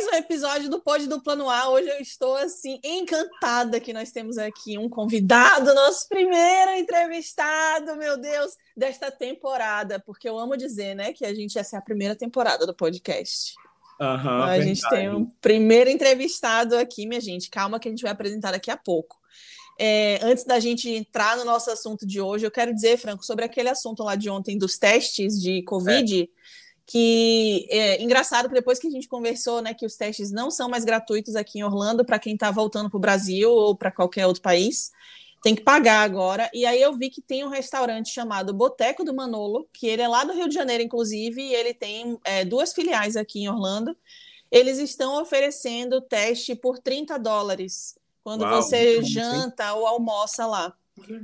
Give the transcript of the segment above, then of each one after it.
mais um episódio do Pode do Plano A. Hoje eu estou assim encantada que nós temos aqui um convidado, nosso primeiro entrevistado, meu Deus, desta temporada, porque eu amo dizer, né, que a gente essa é a primeira temporada do podcast. Uhum, a gente tem um primeiro entrevistado aqui, minha gente. Calma que a gente vai apresentar daqui a pouco. É, antes da gente entrar no nosso assunto de hoje, eu quero dizer, Franco, sobre aquele assunto lá de ontem dos testes de Covid. É que é engraçado que depois que a gente conversou, né, que os testes não são mais gratuitos aqui em Orlando para quem está voltando para o Brasil ou para qualquer outro país, tem que pagar agora. E aí eu vi que tem um restaurante chamado Boteco do Manolo, que ele é lá do Rio de Janeiro, inclusive, e ele tem é, duas filiais aqui em Orlando. Eles estão oferecendo teste por 30 dólares quando Uau, você janta ou almoça lá.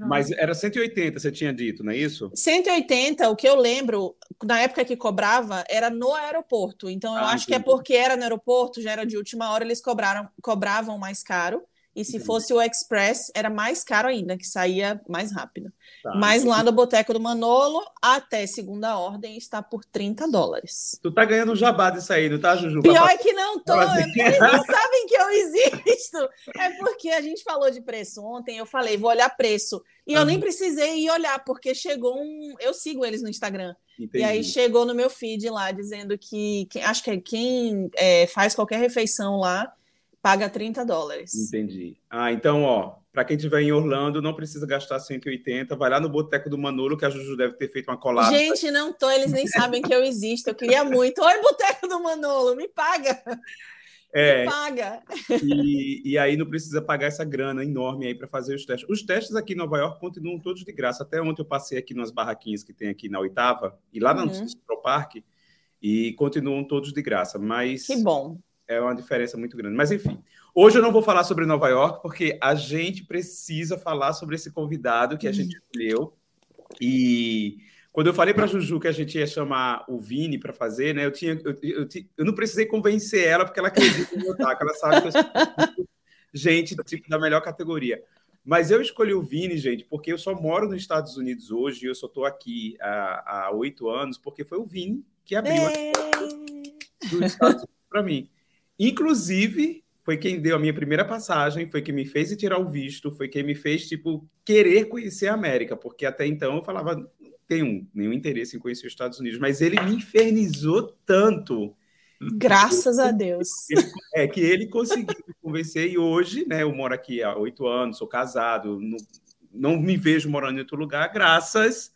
Mas era 180, você tinha dito, não é isso? 180, o que eu lembro, na época que cobrava, era no aeroporto. Então, eu ah, acho entendi. que é porque era no aeroporto, já era de última hora, eles cobraram, cobravam mais caro. E se fosse o Express, era mais caro ainda, que saía mais rápido. Tá. Mas lá no Boteco do Manolo, até segunda ordem, está por 30 dólares. Tu tá ganhando um jabá disso aí, não tá, Juju? Pior é que não tô. Eles não sabem que eu existo. É porque a gente falou de preço ontem, eu falei, vou olhar preço. E eu nem precisei ir olhar, porque chegou um. Eu sigo eles no Instagram. Entendi. E aí chegou no meu feed lá, dizendo que, que acho que é quem é, faz qualquer refeição lá paga 30 dólares. Entendi. Ah, então, ó, para quem estiver em Orlando, não precisa gastar 180, vai lá no Boteco do Manolo, que a Juju deve ter feito uma colada. Gente, não tô, eles nem sabem que eu existo. Eu queria muito. Oi, Boteco do Manolo, me paga. É, me paga. E, e aí não precisa pagar essa grana enorme aí para fazer os testes. Os testes aqui em Nova York continuam todos de graça. Até ontem eu passei aqui nas barraquinhas que tem aqui na oitava e lá uhum. no Central Park e continuam todos de graça. Mas que bom é uma diferença muito grande. Mas, enfim, hoje eu não vou falar sobre Nova York, porque a gente precisa falar sobre esse convidado que a gente escolheu. E quando eu falei para Juju que a gente ia chamar o Vini para fazer, né, eu, tinha, eu, eu, eu, não precisei convencer ela, porque ela acredita no meu taco, ela sabe que eu sou gente tipo, da melhor categoria. Mas eu escolhi o Vini, gente, porque eu só moro nos Estados Unidos hoje, e eu só estou aqui há oito anos, porque foi o Vini que abriu a para mim. Inclusive, foi quem deu a minha primeira passagem, foi quem me fez tirar o visto, foi quem me fez, tipo, querer conhecer a América, porque até então eu falava, não tenho nenhum interesse em conhecer os Estados Unidos, mas ele me infernizou tanto. Graças a Deus. É que ele conseguiu me convencer, e hoje, né, eu moro aqui há oito anos, sou casado, não, não me vejo morando em outro lugar, graças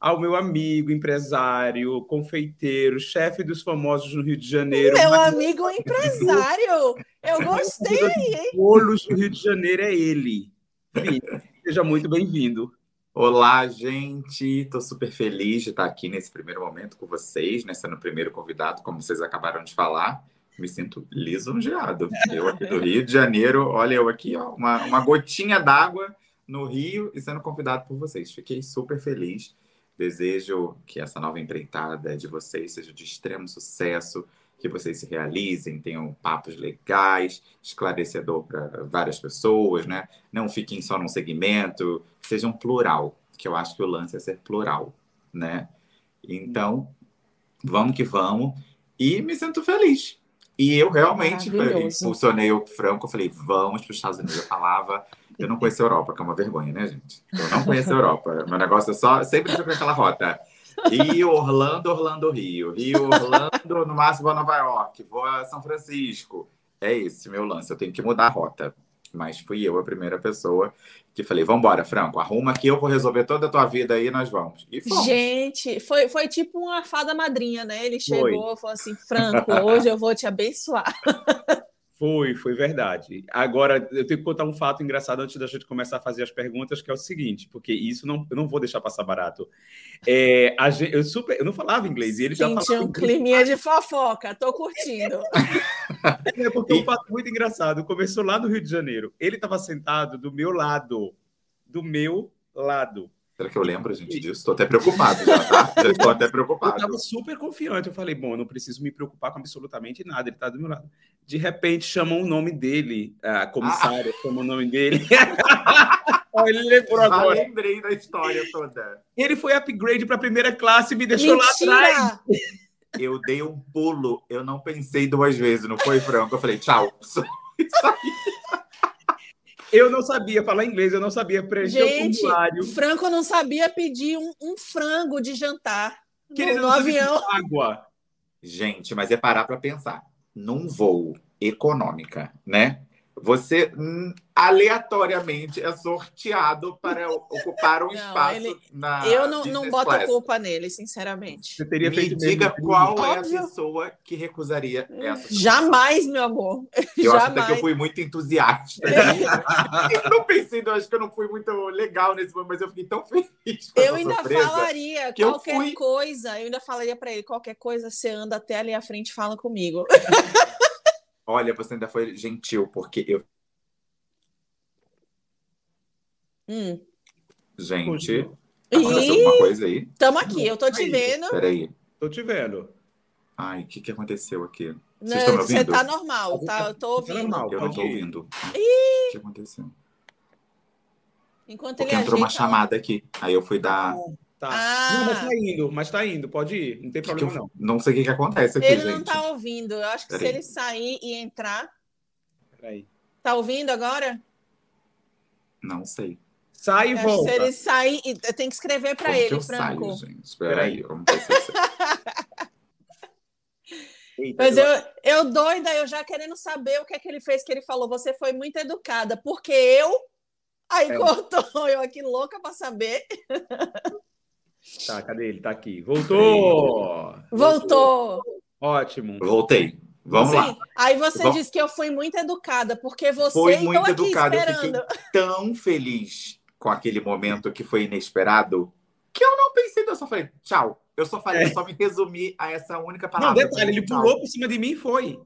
ao meu amigo, empresário, confeiteiro, chefe dos famosos no Rio de Janeiro. Meu amigo empresário! Eu gostei, hein? Bolos do Rio de Janeiro é ele. Enfim, seja muito bem-vindo. Olá, gente! Estou super feliz de estar aqui nesse primeiro momento com vocês, né? Sendo o primeiro convidado, como vocês acabaram de falar. Me sinto lisonjeado. Eu aqui do Rio de Janeiro, olha eu aqui, ó, uma, uma gotinha d'água no Rio e sendo convidado por vocês. Fiquei super feliz. Desejo que essa nova empreitada de vocês seja de extremo sucesso, que vocês se realizem, tenham papos legais, esclarecedor para várias pessoas, né? Não fiquem só num segmento, sejam plural, que eu acho que o lance é ser plural, né? Então, vamos que vamos. E me sinto feliz. E eu realmente impulsionei o Franco, eu falei, vamos para os Estados Unidos. Eu falava eu não conheço a Europa, que é uma vergonha, né, gente? Eu não conheço a Europa. Meu negócio é só. Sempre fica aquela rota. Rio, Orlando, Orlando, Rio. Rio, Orlando, no máximo vou a Nova York. Vou a São Francisco. É esse meu lance. Eu tenho que mudar a rota. Mas fui eu a primeira pessoa que falei: vambora, Franco, arruma que eu vou resolver toda a tua vida aí e nós vamos. E fomos. Gente, foi, foi tipo uma fada madrinha, né? Ele chegou e falou assim: Franco, hoje eu vou te abençoar. Foi, foi verdade. Agora, eu tenho que contar um fato engraçado antes da gente começar a fazer as perguntas, que é o seguinte, porque isso não, eu não vou deixar passar barato. É, a gente, eu, super, eu não falava inglês e ele Senti já falava... um climinha de fofoca, tô curtindo. é porque um fato muito engraçado, começou lá no Rio de Janeiro. Ele estava sentado do meu lado, do meu lado. Será que eu lembro, gente, disso? Estou até preocupado já, tá? Estou até preocupado. Eu estava super confiante. Eu falei, bom, eu não preciso me preocupar com absolutamente nada. Ele está do meu lado. De repente, chamam o nome dele, a comissária ah. chamou o nome dele. ele lembrou agora. Já lembrei da história toda. Ele foi upgrade para a primeira classe e me deixou Mentira! lá atrás. eu dei um pulo, eu não pensei duas vezes, não foi, Franco? Eu falei, tchau. Isso aí. Eu não sabia falar inglês, eu não sabia preencher Gente, o formulário. Franco não sabia pedir um, um frango de jantar Querido, no, no avião. água. Gente, mas é parar para pensar. Num voo econômica, né? Você hum, aleatoriamente é sorteado para ocupar um Não, espaço ele- na Eu não, não boto class. culpa nele, sinceramente. Você teria Me diga mesmo. qual é a Óbvio. pessoa que recusaria essa situação. Jamais, meu amor. Eu acho até que eu Jamais. fui muito entusiasta. eu não pensei, eu acho que eu não fui muito legal nesse momento, mas eu fiquei tão feliz com Eu ainda surpresa. falaria que eu qualquer fui. coisa. Eu ainda falaria pra ele: qualquer coisa, você anda até ali à frente e fala comigo. Olha, você ainda foi gentil, porque eu. Hum. Gente, aconteceu alguma coisa aí? estamos aqui, eu tô te Aí. vendo. Peraí. Tô te vendo. Ai, o que, que aconteceu aqui? Não, estão me Você ouvindo? tá normal, tá? Eu tô Tá ouvindo. normal. Eu não tô ouvindo. O que aconteceu? Enquanto Porque ele entrou uma ajeita- chamada aqui. Aí eu fui dar. Tá. Ah. Não, mas tá indo, mas tá indo, pode ir, não tem problema eu- não. não sei o que, que acontece aqui, Ele gente. não tá ouvindo. Eu acho que se Peraí. ele sair e entrar. Peraí. Tá ouvindo agora? Não sei. Sai e Eu volta. se ele sair. Tem que escrever que ele, eu Franco. saio, gente? Espera aí. Vamos ver se. Eita, Mas eu, eu doida, eu já querendo saber o que é que ele fez, que ele falou. Você foi muito educada, porque eu. Aí É. cortou, eu aqui louca pra saber. Tá, cadê ele? Tá aqui. Voltou! Voltou. Ótimo. Voltei. Vamos lá. Sim. Aí você Vamos- disse que eu fui muito educada, porque você Foi então muito aqui educada. Eu esperando. fiquei tão feliz com aquele momento que foi inesperado que eu não pensei, eu só falei, tchau. Eu só falei, eu só me resumi a essa única Não, palavra. Eu detalhe, ele tchau. pulou por cima de mim e foi.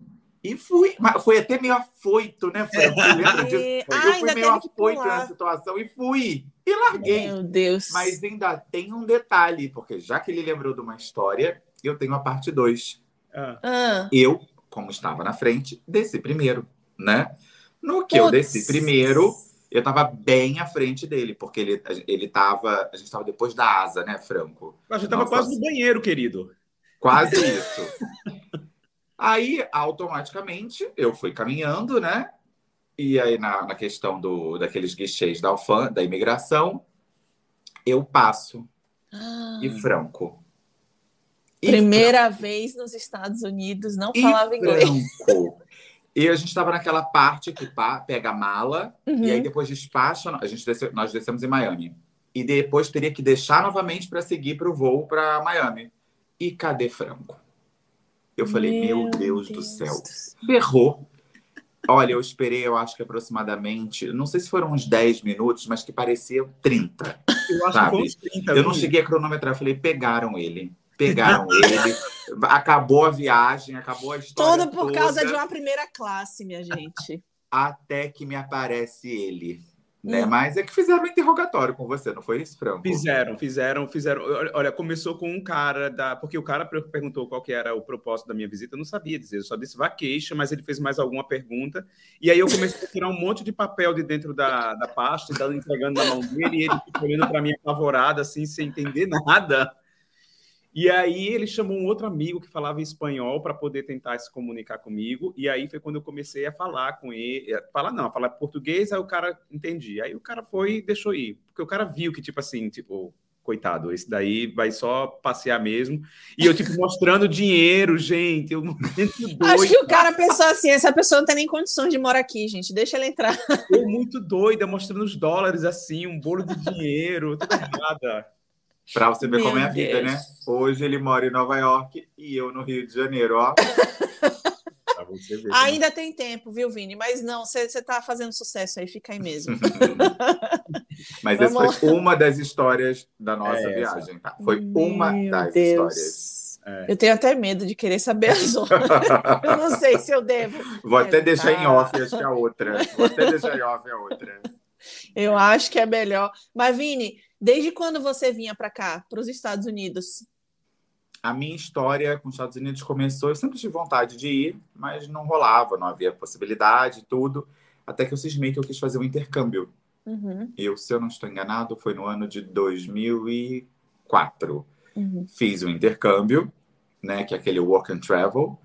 E fui. Mas foi até meio afoito, né, Fred? Você lembra disso? E- Eu Ah, fui ainda meio afoito na situação e fui. E larguei. Meu Deus. Mas ainda tem um detalhe, porque já que ele lembrou de uma história, eu tenho a parte 2. Ah, Ah, Eu, como estava na frente, desci primeiro, né? No que eu Putz. desci primeiro, eu estava bem à frente dele, porque ele, ele tava. A gente estava depois da asa, né, Franco? a gente tava Nossa. quase no banheiro, querido. Quase isso. aí, automaticamente, eu fui caminhando, né? E aí, na, na questão do, daqueles guichês da alfã, da imigração, eu passo Ah. e Franco. E Primeira vez nos Estados Unidos, não e falava inglês. Franco. E a gente estava naquela parte que pá, pega a mala Uhum. e aí depois despacha. A gente desceu- nós descemos em Miami. E depois teria que deixar novamente para seguir para o voo para Miami. E cadê Franco? Eu falei, meu, Deus, do céu. Ferrou. Olha, eu esperei, eu acho que aproximadamente, não sei se foram uns 10 minutos, mas que pareciam 30. Eu acho Sabe? que foi uns 30. Eu não cheguei a cronometrar, eu falei, pegaram ele. Pegaram ele. Acabou a viagem, acabou a história. Tudo por causa toda, de uma primeira classe, minha gente. Até que me aparece ele. Né? Hum. Mas é que fizeram um interrogatório com você, não foi isso, Franco? Fizeram, fizeram, fizeram. Olha, começou com um cara da. Porque o cara per- perguntou qual que era o propósito da minha visita, eu não sabia dizer, eu só disse vacation, mas ele fez mais alguma pergunta. E aí eu comecei a tirar um monte de papel de dentro da, da pasta, e entregando na mão dele, e ele ficou olhando para mim apavorado, assim, sem entender nada. E aí ele chamou um outro amigo que falava espanhol para poder tentar se comunicar comigo. E aí foi quando eu comecei a falar com ele, a falar não, a falar português, aí o cara entendia. Aí o cara foi e deixou ir, porque o cara viu que tipo assim, tipo, coitado, esse daí vai só passear mesmo. E eu tipo mostrando dinheiro, gente, eu Acho que o cara pensou assim: essa pessoa não tem nem condições de morar aqui, gente. Deixa ele entrar. eu muito doida, mostrando os dólares assim, um bolo de dinheiro, tudo errada. Pra você ver Meu como é a vida, Deus. né? Hoje ele mora em Nova York e eu no Rio de Janeiro, ó. Pra você ver. Ainda tem tempo, viu, Vini? Mas não, você você tá fazendo sucesso aí, fica aí mesmo. Mas Vamos essa foi uma das histórias da nossa É, viagem, tá? Foi uma Meu das Deus. histórias. Eu tenho até medo de querer saber as outras. Eu não sei se eu devo. Vou até É, deixar em tá. off, acho que é a outra. Vou até deixar em off a outra. Eu acho que é melhor. Mas, Vini, desde quando você vinha para cá, para os Estados Unidos? A minha história com os Estados Unidos começou, eu sempre tive vontade de ir, mas não rolava, não havia possibilidade, tudo. Até que eu cismei que eu quis fazer um intercâmbio. Uhum, Eu, se eu não estou enganado, foi no ano de 2004. uhum. Fiz o intercâmbio né? Que é aquele work and travel.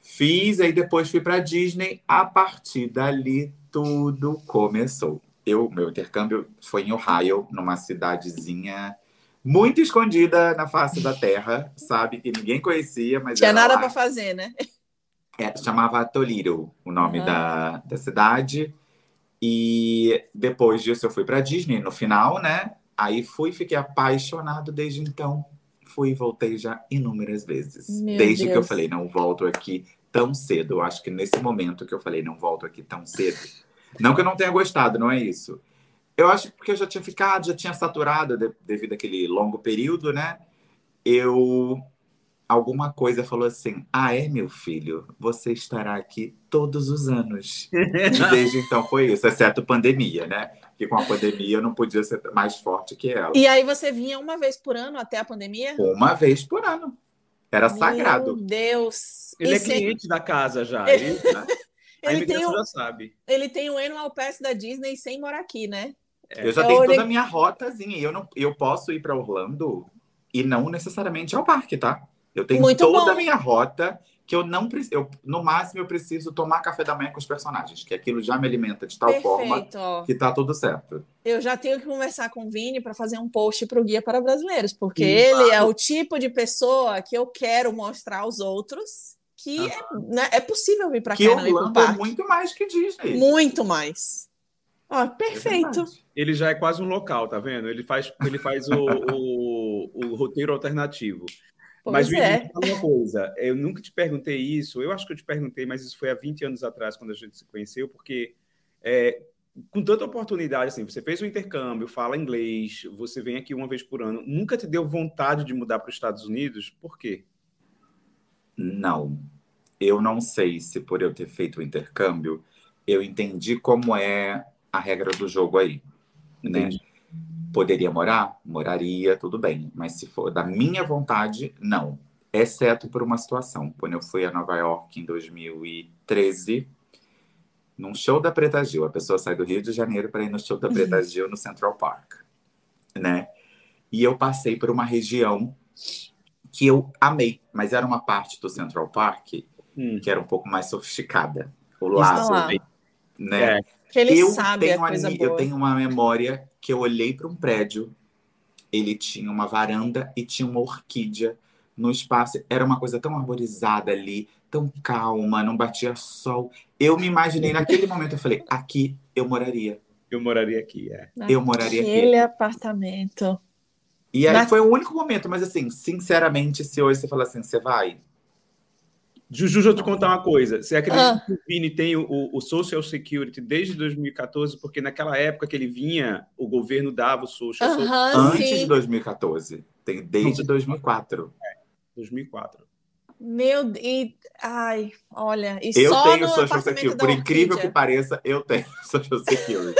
Fiz, aí depois fui para Disney. A partir dali, tudo começou. Eu, meu intercâmbio foi em Ohio, numa cidadezinha muito escondida na face da terra, sabe? Que ninguém conhecia, mas. Tinha nada para fazer, né? É, chamava Toledo, o nome da, da cidade. E depois disso eu fui para Disney no final, né? Aí fui, fiquei apaixonado desde então. Fui e voltei já inúmeras vezes. Meu desde que eu Deus. falei, não volto aqui tão cedo. Eu acho que nesse momento que eu falei, não volto aqui tão cedo. Não que eu não tenha gostado, não é isso. Eu acho que porque eu já tinha ficado, já tinha saturado de- devido àquele longo período, né? Eu alguma coisa falou assim: Ah, é, meu filho, você estará aqui todos os anos. E desde então foi isso, exceto pandemia, né? Que com a pandemia eu não podia ser mais forte que ela. E aí você vinha uma vez por ano até a pandemia? Uma vez por ano. Era sagrado. Meu Deus. Ele E é sem- cliente da casa já. Ele- Ele, tem um, já sabe. ele tem um annual pass da Disney sem morar aqui, né? Eu já Eu tenho toda a minha rotazinha. E eu, não, eu posso ir para Orlando e não necessariamente ao parque, tá? Eu tenho Muito toda bom. a minha rota que eu não preciso. No máximo, eu preciso tomar café da manhã com os personagens, que aquilo já me alimenta de tal forma Perfeito. ó. que tá tudo certo. Eu já tenho que conversar com o Vini para fazer um post para o Guia para Brasileiros, porque Sim, ele é o tipo de pessoa que eu quero mostrar aos outros que é, né, é possível vir para cá que pro Orlando é muito mais que Disney. Muito mais. Ó, É perfeito. verdade. Ele já é quase um local, tá vendo? Ele faz, ele faz o, o, o roteiro alternativo. Pois mas é. uma coisa, eu nunca te perguntei isso, eu acho que eu te perguntei, mas isso foi há 20 anos atrás, quando a gente se conheceu, porque é, com tanta oportunidade, assim, você fez o intercâmbio, fala inglês, você vem aqui uma vez por ano, nunca te deu vontade de mudar para os Estados Unidos? Por quê? Não. Eu não sei se por eu ter feito o intercâmbio, eu entendi como é a regra do jogo aí. Né? Entendi. Poderia morar? Moraria, tudo bem. Mas se for da minha vontade, não. Exceto por uma situação. Quando eu fui a Nova York em 2013, num show da Preta Gil. A pessoa sai do Rio de Janeiro para ir no show da Preta Gil no Central Park. Né? E eu passei por uma região que eu amei, mas era uma parte do Central Park Hum, que era um pouco mais sofisticada. O lado, lá. né? É. Que ele eu sabe tenho a coisa ni- boa. Eu tenho uma memória que eu olhei para um prédio, ele tinha uma varanda e tinha uma orquídea no espaço. Era uma coisa tão arborizada ali, tão calma, não batia sol. Eu me imaginei naquele momento, eu falei, aqui eu moraria. eu moraria aqui, é. eu moraria aqui. Aquele apartamento. E aí Mas- foi o único momento, mas assim, sinceramente, se hoje você falar assim, você vai? Juju, deixa eu te contar uma coisa. Você acredita Ah. que o Vini tem o, o Social Security desde 2014? Porque naquela época que ele vinha, o governo dava o Social Security Aham, Antes sim. de 2014. Tem desde 2004. em 2004. Meu Deus. e- Ai, olha. E Eu só tenho Social Security. Por incrível que pareça, eu tenho Social Security.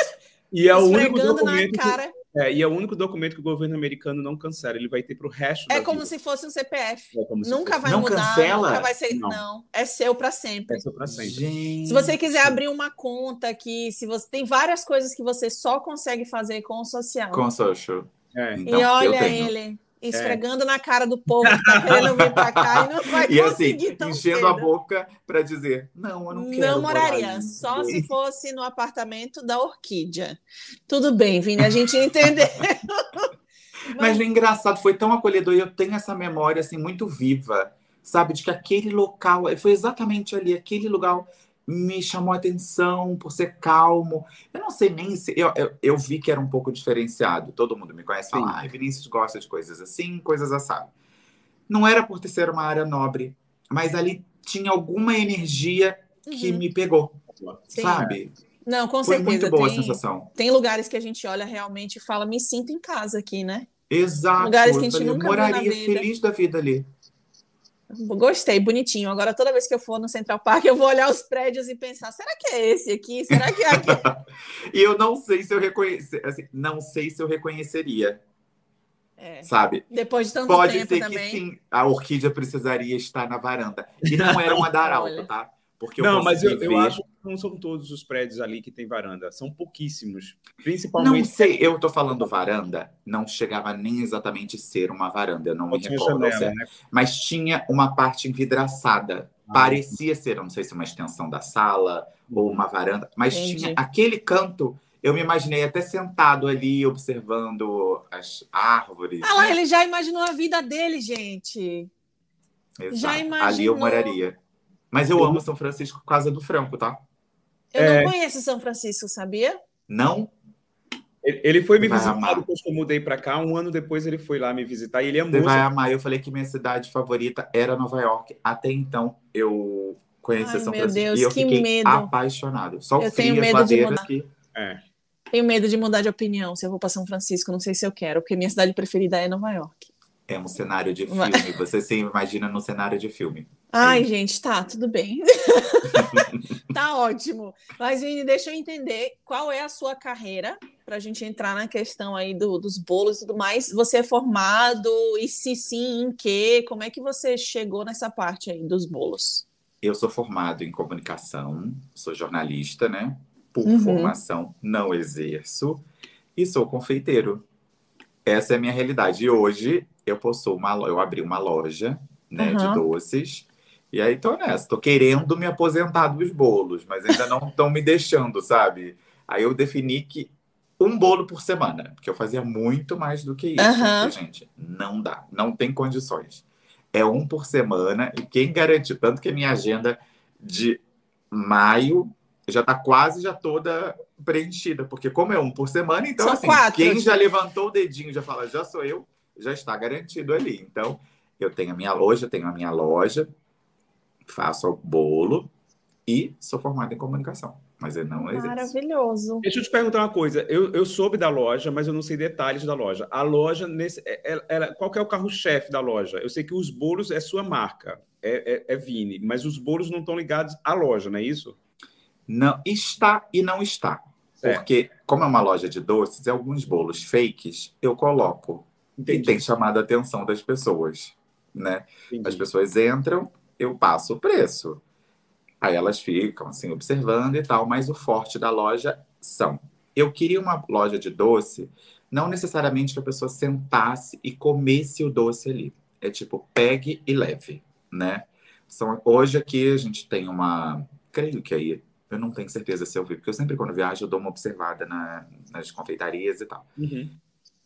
E é o único esfregando na documento que- cara. É, e é o único documento que o governo americano não cancela. Ele vai ter para o resto É da como vida. se fosse um CPF. É Nunca fosse. vai Não mudar, cancela? nunca vai ser. Não. Não. é seu para sempre. Essa para sempre. Gente. Se você quiser abrir uma conta aqui, se você tem várias coisas que você só consegue fazer com o social. Com social. É. Então, e eu olha tenho. ele esfregando na cara do povo que tá querendo vir para cá e não vai E assim, conseguir tão enchendo cedo. a boca para dizer: não, eu não quero. Não moraria, só se fosse no apartamento da Orquídea. Tudo bem, Vini, a gente entendeu. Mas o engraçado foi tão acolhedor e eu tenho essa memória assim muito viva, sabe, de que aquele local foi exatamente ali, aquele lugar me chamou a atenção por ser calmo. Eu não sei nem se eu, eu, eu vi que era um pouco diferenciado. Todo mundo me conhece, fala, ai, Vinícius gosta de coisas assim, coisas assim. Não era por ter ser uma área nobre, mas ali tinha alguma energia que Uhum. me pegou, Sim. sabe? Não, com Foi certeza. muito boa a tem, sensação. tem lugares que a gente olha realmente e fala, me sinto em casa aqui, né? Exato. Lugares que a Eu gente falei, eu nunca moraria vida. feliz da vida ali. Gostei, bonitinho. Agora, toda vez que eu for no Central Park, eu vou olhar os prédios e pensar: será que é esse aqui? Será que é aqui? E eu não sei se eu reconhece, assim, não sei se eu reconheceria, É, sabe? depois de tanto Pode tempo ser também. que sim, a orquídea precisaria estar na varanda. E não era um andar alto, Olha. tá? Porque não, mas eu, ver... eu, acho que não são todos os prédios ali que tem varanda, são pouquíssimos. Principalmente. Não sei, eu tô falando varanda, não chegava nem exatamente ser uma varanda, eu não me recordo. Janela, né? Mas tinha uma parte envidraçada. Ah, Parecia ser, não sei se uma extensão da sala ou uma varanda, mas Entendi. tinha aquele canto eu me imaginei até sentado ali, observando as árvores. Ah lá, né? ele já imaginou a vida dele, gente. Exato. Já imaginou. Ali eu moraria. Mas eu amo São Francisco por causa do Franco, tá? Eu é... não conheço São Francisco, sabia? Não? Ele foi me visitar depois que eu mudei para cá. Um ano depois ele foi lá me visitar e ele amou. Você vai amar. Eu falei que minha cidade favorita era Nova York. Até então eu conheci Ai, São Francisco Deus, e eu fiquei medo. apaixonado. Só eu tenho medo de mudar. Que... É. Tenho medo de mudar de opinião se eu vou para São Francisco. Não sei se eu quero, porque minha cidade preferida é Nova York. É um cenário de filme. Mas... Você se imagina no cenário de filme. Ai, gente, tá, tudo bem. tá ótimo. Mas, Vini, deixa eu entender qual é a sua carreira para a gente entrar na questão aí do, dos bolos e tudo mais. Você é formado e se sim, em quê? Como é que você chegou nessa parte aí dos bolos? Eu sou formado em comunicação, sou jornalista, né? Por uhum. formação, não exerço e sou confeiteiro. Essa é a minha realidade. E hoje eu possui uma, eu abri uma loja, né, uhum. de doces e aí tô nessa, tô querendo me aposentar dos bolos, mas ainda não estão me deixando, sabe? Aí eu defini que um bolo por semana, porque eu fazia muito mais do que isso. Uhum. gente, não dá, não tem condições. É um por semana, e quem garante, tanto que a minha agenda de maio já tá quase já toda preenchida, porque como é um por semana, então São assim, quatro. quem já levantou o dedinho já fala, já sou eu, já está garantido ali. Então, eu tenho a minha loja, tenho a minha loja, faço o bolo e sou formado em comunicação. Mas eu não exerço. Maravilhoso. Deixa eu te perguntar uma coisa. Eu, eu soube da loja, mas eu não sei detalhes da loja. A loja, nesse, ela, é, é, qual é o carro-chefe da loja? Eu sei que os bolos é sua marca, é, é, é Vini, mas os bolos não estão ligados à loja, não é isso? Não, está e não está. Porque, como é uma loja de doces, alguns bolos fakes eu coloco. Entendi. E tem chamado a atenção das pessoas. Né? As pessoas entram, eu passo o preço. Aí elas ficam assim observando e tal, mas o forte da loja são. Eu queria uma loja de doce, não necessariamente que a pessoa sentasse e comesse o doce ali. É tipo, pegue e leve, né? São, hoje aqui a gente tem uma. Creio que aí. Eu não tenho certeza se eu vi, porque eu sempre, quando viajo, eu dou uma observada na, nas confeitarias e tal. Uhum.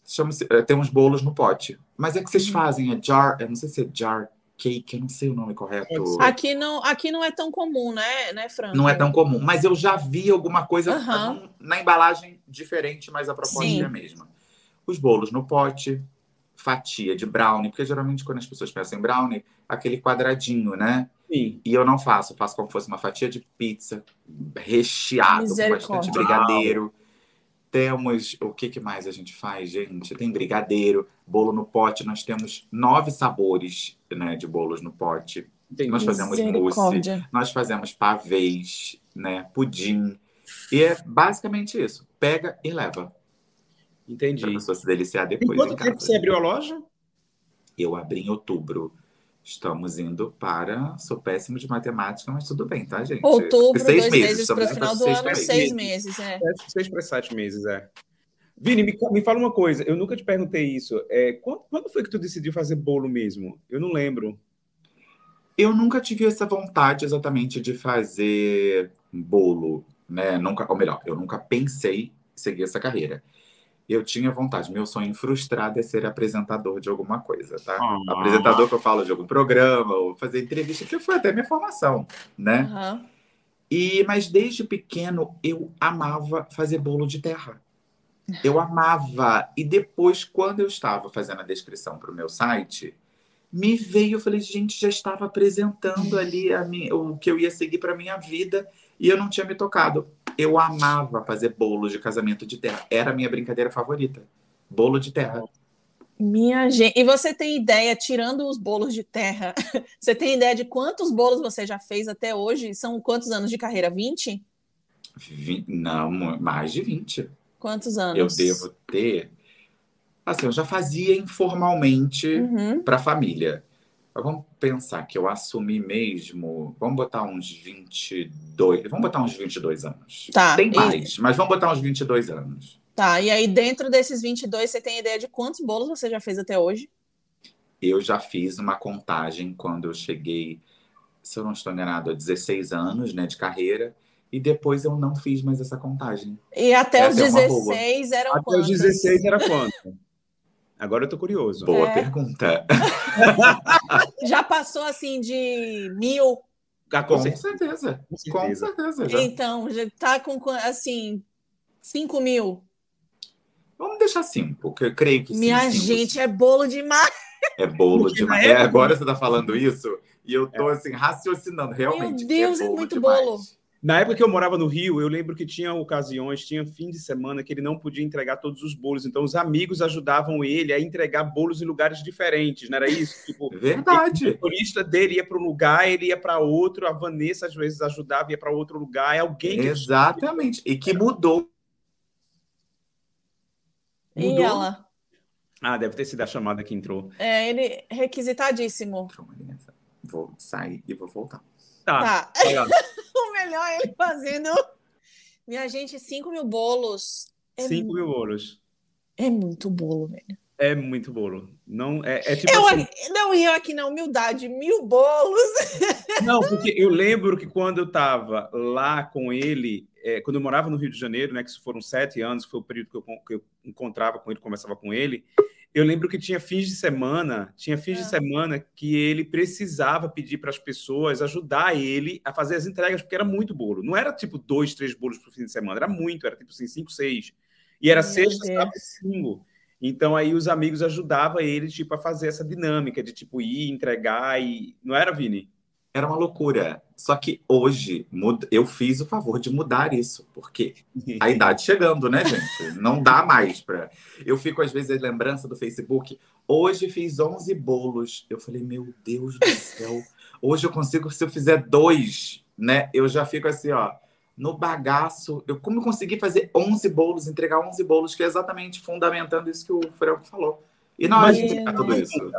Chama eh, tem uns bolos no pote. Mas é que vocês uhum. fazem, é jar. Eu não sei se é jar cake, eu não sei o nome correto. Aqui não, aqui não é tão comum, né, né, Franco? Não é tão comum, mas eu já vi alguma coisa uhum. na embalagem diferente, mas a proposta Sim. é a mesma. Os bolos no pote, fatia de brownie, porque geralmente quando as pessoas pensam em brownie, aquele quadradinho, né? Sim. E eu não faço, eu faço como se fosse uma fatia de pizza recheado com bastante brigadeiro. Temos. O que, que mais a gente faz, gente? Tem brigadeiro, bolo no pote. Nós temos nove sabores né, de bolos no pote. Entendi. Nós fazemos mousse, nós fazemos pavês, né, pudim. E é basicamente isso. Pega e leva. Entendi. Pra pessoa se deliciar depois. E quanto tempo você abriu a loja? Eu abri em outubro. Estamos indo para. Sou péssimo de matemática, mas tudo bem, tá, gente? Outubro, seis dois meses, para o final do ano, seis meses, é. Seis para sete meses, é. Vini, me, me fala uma coisa, eu nunca te perguntei isso. É, quando, quando foi que tu decidiu fazer bolo mesmo? Eu não lembro. Eu nunca tive essa vontade exatamente de fazer bolo, né? Nunca, ou melhor, eu nunca pensei em seguir essa carreira eu tinha vontade. Meu sonho frustrado é ser apresentador de alguma coisa, tá? Uhum. Apresentador que eu falo de algum programa, ou fazer entrevista, que foi até minha formação, né? Uhum. E, mas desde pequeno eu amava fazer bolo de terra. Eu amava. E depois, quando eu estava fazendo a descrição para o meu site, me veio, eu falei, gente, já estava apresentando ali a minha, o que eu ia seguir para minha vida e eu não tinha me tocado. Eu amava fazer bolo de casamento de terra. Era a minha brincadeira favorita. Bolo de terra. Minha gente. E você tem ideia, tirando os bolos de terra, você tem ideia de quantos bolos você já fez até hoje? São quantos anos de carreira? 20? Não, mais de 20. Quantos anos? Eu devo ter. Assim, eu já fazia informalmente uhum. para a família. Mas vamos pensar que eu assumi mesmo. Vamos botar uns 22. Vamos botar uns 22 anos. Tá. Tem e- mais, mas vamos botar uns 22 anos. Tá, e aí dentro desses 22, você tem ideia de quantos bolos você já fez até hoje? Eu já fiz uma contagem quando eu cheguei, se eu não estou enganado, a 16 anos né, de carreira. E depois eu não fiz mais essa contagem. E até os é uma boa. 16 eram Até os quantos? 16 era quanto? Agora eu tô curioso. Boa É. pergunta. Já passou assim de mil? Ah, com Com certeza. certeza. Com Com certeza. certeza. já. Então, já tá com assim, 5 mil. Vamos deixar cinco, que eu creio que sim, Minha cinco. gente, é bolo demais. É bolo Porque demais. É, agora você tá falando isso e eu tô assim raciocinando. Realmente. Meu Deus, é bolo muito demais. bolo. Na época que eu morava no Rio, eu lembro que tinha ocasiões, tinha fim de semana que ele não podia entregar todos os bolos. Então, os amigos ajudavam ele a entregar bolos em lugares diferentes, não era isso? Tipo, o Verdade. motorista dele ia para um lugar, ele ia para outro, a Vanessa às vezes ajudava, ia para outro lugar, é alguém que Exatamente. E que mudou. E Mudou? ela? Ah, deve ter sido a chamada que entrou. É, ele requisitadíssimo. Vou sair e vou voltar. Tá. Tá. lá. O melhor é ele fazendo. Minha gente, 5 mil bolos. É, 5 mil bolos. é muito bolo, velho. É muito bolo. Não, é, é tipo Eu, assim, não, e eu aqui na humildade, mil bolos. Não, porque eu lembro que quando eu estava lá com ele, é, quando eu morava no Rio de Janeiro, né, que foram sete anos, foi o período que eu, que eu encontrava com ele, conversava com ele, eu lembro que tinha fins de semana, tinha fins de Ah. semana que ele precisava pedir para as pessoas ajudar ele a fazer as entregas, porque era muito bolo. Não era tipo dois, três bolos por fim de semana, era muito, era tipo assim, cinco, seis. E era Meu sexta, Deus. sábado e domingo. Então aí os amigos ajudavam ele tipo a fazer essa dinâmica de tipo ir entregar e não era Vini? Era uma loucura. Só que hoje eu fiz o favor de mudar isso, porque a idade chegando, né, gente? Não dá mais para. Eu fico às vezes a lembrança do Facebook. Hoje fiz 11 bolos. Eu falei, meu Deus do céu. Hoje eu consigo, se eu fizer dois, né? Eu já fico assim, ó, no bagaço. Eu como eu consegui fazer 11 bolos, entregar 11 bolos, que é exatamente fundamentando isso que o Franco falou. E na hora de entregar tudo isso.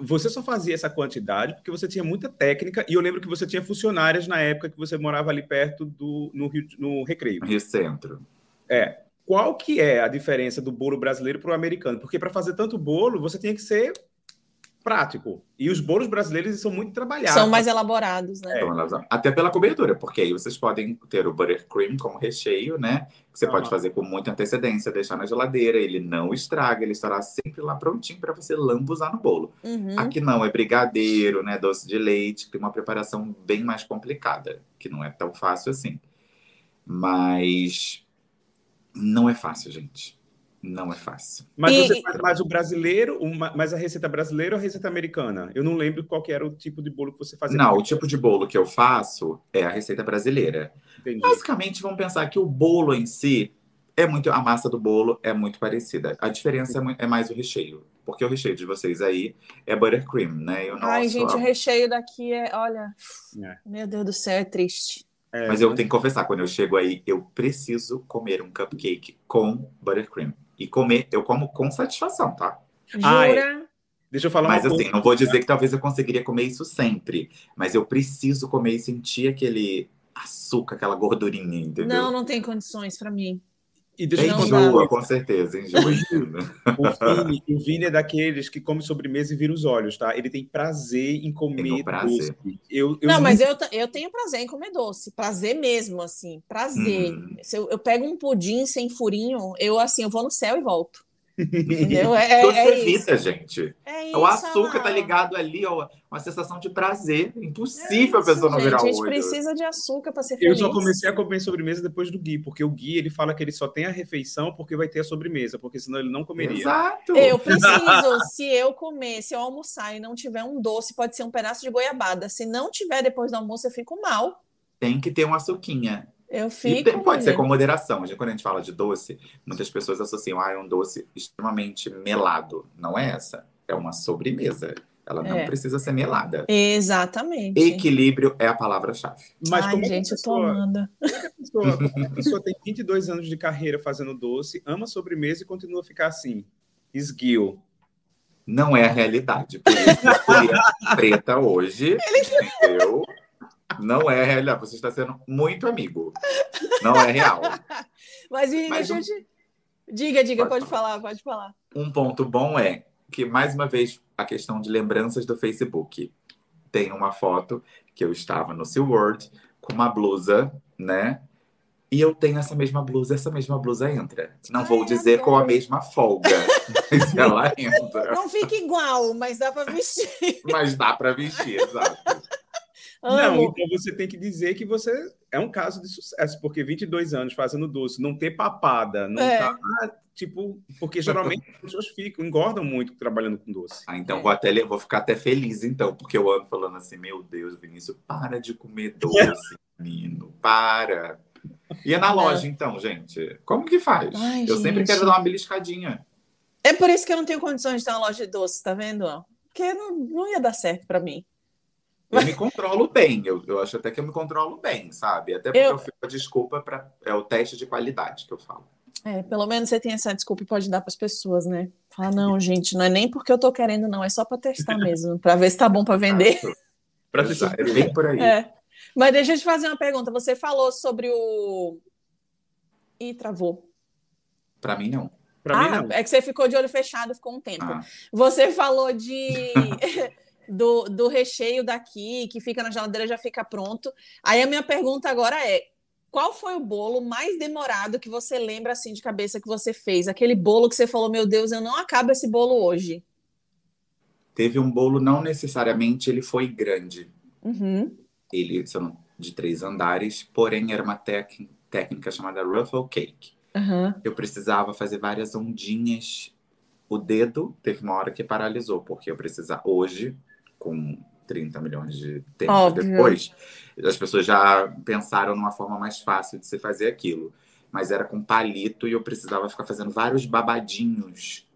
Você só fazia essa quantidade porque você tinha muita técnica e eu lembro que você tinha funcionárias na época que você morava ali perto do no, Rio, no Recreio. No Rio Centro. É. Qual que é a diferença do bolo brasileiro para o americano? Porque para fazer tanto bolo, você tinha que ser prático. E os bolos brasileiros são muito trabalhados. São mais elaborados, né? Elas- Até pela cobertura, porque aí vocês podem ter o buttercream como recheio, né? Que você pode fazer com muita antecedência, deixar na geladeira, ele não estraga, ele estará sempre lá prontinho para você lambuzar no bolo. Uhum. Aqui não, é brigadeiro, né? Doce de leite, tem uma preparação bem mais complicada, que não é tão fácil assim. Mas não é fácil, gente. Não é fácil. Mas E- você faz mais o brasileiro, uma- mais a receita brasileira ou a receita americana? Eu não lembro qual que era o tipo de bolo que você fazia. Não, o tipo de bolo que eu faço é a receita brasileira. Entendi. Basicamente, vamos pensar que o bolo em si é muito. A massa do bolo é muito parecida. A diferença é, é mais o recheio. Porque o recheio de vocês aí é buttercream, né? E o Ai, gente, o recheio daqui é. Olha. É. Meu Deus do céu, é triste. É, Mas eu tenho que confessar, quando eu chego aí, eu preciso comer um cupcake com buttercream. E comer, eu como com satisfação, tá? Ai, Jura? Deixa eu falar Mas uma assim, coisa. não vou dizer que talvez eu conseguiria comer isso sempre. Mas eu preciso comer e sentir aquele açúcar, aquela gordurinha, entendeu? Não, não tem condições pra mim. E deixa eu Não contar. Enjoa, com certeza, enjoa. entendo. O Vini, o Vini é daqueles que come sobremesa e vira os olhos, tá? Ele tem prazer em comer prazer. doce. Eu, eu não, mas nunca- eu, eu tenho prazer em comer doce. Prazer mesmo, assim. Prazer. Uhum. Se eu, eu pego um pudim sem furinho, eu assim, eu vou no céu e volto. Entendeu? É, Doce é, é isso. gente. É isso. O açúcar tá ligado ali, ó, uma sensação de prazer. Impossível a É Isso, pessoa não gente, virar A o gente olho. precisa de açúcar para ser Eu feliz. só comecei a comer sobremesa depois do Gui, porque o Gui ele fala que ele só tem a refeição porque vai ter a sobremesa, porque senão ele não comeria. Exato. Eu preciso, se eu comer, se eu almoçar e não tiver um doce, pode ser um pedaço de goiabada. Se não tiver depois do almoço, eu fico mal. Tem que ter uma açuquinha. Eu E fico. tem- pode ser com moderação. Quando a gente fala de doce, muitas pessoas associam, ah, é um doce extremamente melado. Não é essa. É uma sobremesa. Ela não É. precisa ser melada. Exatamente. Equilíbrio é a palavra-chave. Mas Ai, como que a gente, eu tô pessoa- amando. pessoa, como a pessoa tem 22 anos de carreira fazendo doce, ama sobremesa e continua a ficar assim, esguio. não é a realidade. Por isso a preta hoje, entendeu? Não é realidade. Você está sendo muito amigo. Não é real. Mas, Vini, Mas deixa um- eu te... Diga, diga, Pode pode falar, pode falar. Um ponto bom é que, mais uma vez, a questão de lembranças do Facebook. Tem uma foto que eu estava no SeaWorld com uma blusa, né? E eu tenho essa mesma blusa, essa mesma blusa entra. Não vou Ai, dizer com a mesma folga, mas ela entra. Não fica igual, mas dá para vestir. Mas dá para vestir, exato. Não, Amo. então você tem que dizer que você é um caso de sucesso, porque 22 anos fazendo doce, não ter papada, não É. tá, ah, tipo, porque geralmente as pessoas ficam, engordam muito trabalhando com doce. Ah, então É. vou até vou ficar até feliz, então, porque eu ando falando assim, meu Deus, Vinícius, para de comer doce, menino, para. E é na Não. loja, então, gente. Como que faz? Ai, eu sempre gente. quero dar uma beliscadinha. É por isso que eu não tenho condições de ter uma loja de doces, tá vendo? Porque não, não ia dar certo para mim. Eu me controlo bem, eu, eu acho até que eu me controlo bem, sabe? Até porque Eu- eu, fico a desculpa para é o teste de qualidade que eu falo. É, pelo menos você tem essa desculpa e pode dar para as pessoas, né? Falar, não, gente, não é nem porque eu tô querendo, não, é só para testar mesmo, para ver se tá bom para vender. Pra ter Exato, É bem por aí. É. Mas deixa eu te fazer uma pergunta. Você falou sobre o. Ih, travou. Pra mim, não. Pra ah, mim, não. é que você ficou de olho fechado, ficou um tempo. Ah, Você falou de do, do recheio daqui, que fica na geladeira já fica pronto. Aí a minha pergunta agora é: qual foi o bolo mais demorado que você lembra assim de cabeça que você fez? Aquele bolo que você falou, meu Deus, eu não acabo esse bolo hoje. teve um bolo, não necessariamente ele foi grande. Uhum. Ele, não- de três andares, porém era uma técnica chamada Ruffle Cake. Aham. eu precisava fazer várias ondinhas. O dedo teve uma hora que paralisou, porque eu precisava. Hoje, com 30 milhões de tempos Óbvio. depois, as pessoas já pensaram numa forma mais fácil de se fazer aquilo. Mas era com palito e eu precisava ficar fazendo vários babadinhos.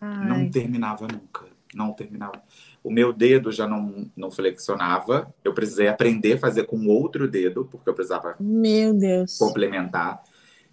Não Ai. terminava nunca. Não terminava. O meu dedo já não, não flexionava. Eu precisei aprender a fazer com outro dedo, porque eu precisava Meu Deus. complementar.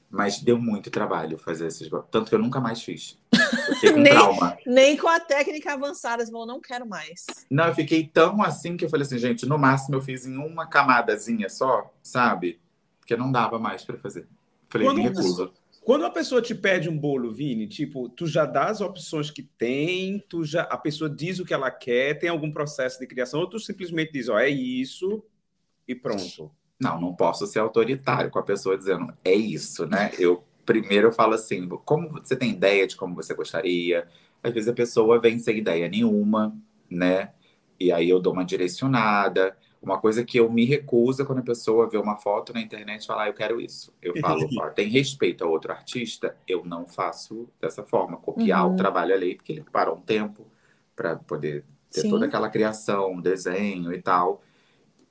Mas deu muito trabalho fazer esses bo- Tanto que eu nunca mais fiz. Eu fiquei com Nem- trauma. Nem com a técnica avançada, você falou, não quero mais. Não, eu fiquei tão assim que eu falei assim, gente, no máximo eu fiz em uma camadazinha só, sabe? Porque não dava mais pra fazer. Falei, Quando me recuso. Quando uma pessoa te pede um bolo, Vini, tipo, tu já dá as opções que tem, tu já, a pessoa diz o que ela quer, tem algum processo de criação, ou tu simplesmente diz, ó, é isso e pronto. Não, não posso ser autoritário com a pessoa dizendo, é isso, né? Eu primeiro eu falo assim, como você tem ideia de como você gostaria? Às vezes a pessoa vem sem ideia nenhuma, né? E aí eu dou uma direcionada. Uma coisa que eu me recuso é quando a pessoa vê uma foto na internet e fala, ah, eu quero isso. Eu falo, ó, tem respeito ao outro artista, eu não faço dessa forma, copiar Uhum. o trabalho ali, porque ele parou um tempo para poder ter Sim. toda aquela criação, desenho e tal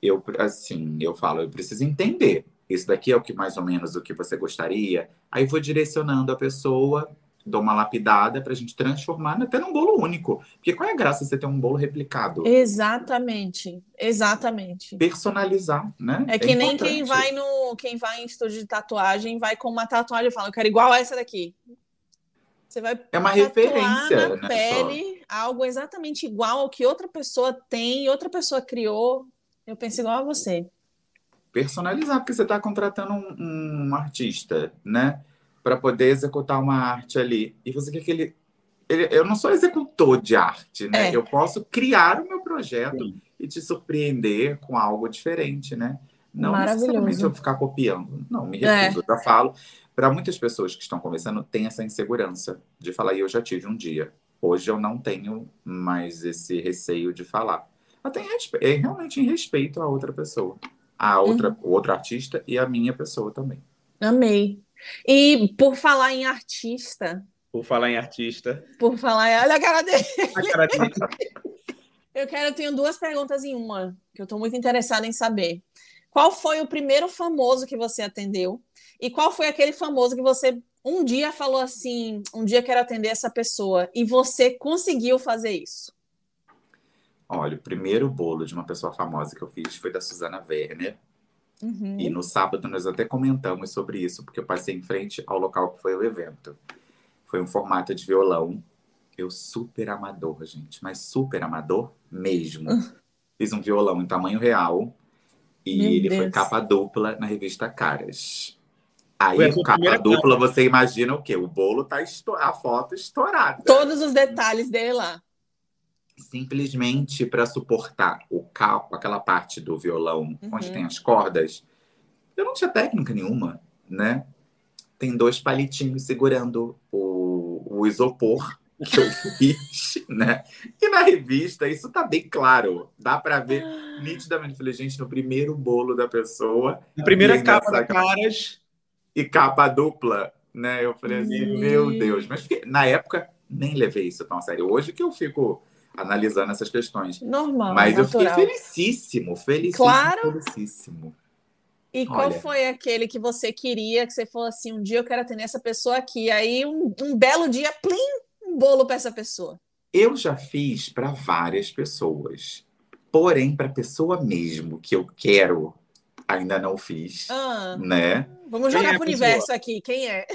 eu assim, eu falo, eu preciso entender. Isso daqui é o que mais ou menos o que você gostaria. Aí vou direcionando a pessoa, dou uma lapidada pra gente transformar até num bolo único. Porque qual é a graça de você ter um bolo replicado? Exatamente, exatamente. Personalizar, né? É que nem importante. quem vai no, quem vai em estúdio de tatuagem, vai com uma tatuagem e fala, eu quero igual a essa daqui. Você vai É uma referência, na né? pele algo exatamente igual ao que outra pessoa tem, outra pessoa criou. Eu penso igual a você. personalizar, porque você está contratando um, um artista, né? Para poder executar uma arte ali. E você quer que ele, ele- Eu não sou executor de arte, né? É. Eu posso criar o meu projeto e te surpreender com algo diferente, né? Não necessariamente eu ficar copiando. Não, me É. recuso. Eu já falo. Para muitas pessoas que estão começando, tem essa insegurança de falar, e eu já tive um dia. Hoje eu não tenho mais esse receio de falar. Até em respe- é realmente em respeito à outra pessoa. A outra, Uhum. o outro artista e a minha pessoa também. Amei. E por falar em artista, Por falar em artista. por falar, em- olha a cara dele. A cara dele- Eu quero, eu tenho duas perguntas em uma, que eu estou muito interessada em saber. Qual foi o primeiro famoso que você atendeu? E qual foi aquele famoso que você um dia falou assim, um dia quero atender essa pessoa, e você conseguiu fazer isso? Olha, o primeiro bolo de uma pessoa famosa que eu fiz foi da Suzana Werner. Uhum. E no sábado nós até comentamos sobre isso, porque eu passei em frente ao local que foi o evento. Foi um formato de violão. Eu super amador, gente, mas super amador mesmo. Fiz um violão em tamanho real e Meu ele foi Deus. capa dupla na revista Caras. Aí, Foi capa dupla, você imagina o quê? O bolo tá esto... a foto estourada. Todos os detalhes dele lá. Simplesmente para suportar o capo, aquela parte do violão onde Uhum. tem as cordas, eu não tinha técnica nenhuma, né? Tem dois palitinhos segurando o, o isopor que eu fiz, né? E na revista isso tá bem claro, dá para ver nitidamente. Eu Falei, gente, no primeiro bolo da pessoa A primeira E capa da Caras. e capa dupla, né? Eu falei assim, Gente. meu Deus. Mas fiquei- na época nem levei isso tão a sério. Hoje que eu fico analisando essas questões. Normal, Mas eu fiquei natural. felicíssimo, felicíssimo, Claro. felicíssimo. E qual Olha. foi aquele que você queria, que você falou assim, um dia eu quero atender essa pessoa aqui. Aí um, um belo dia, plim, um bolo para essa pessoa. Eu já fiz para várias pessoas. Porém, para pessoa mesmo que eu quero, ainda não fiz, Ah, né? vamos jogar é a pro pessoa? universo aqui. Quem é?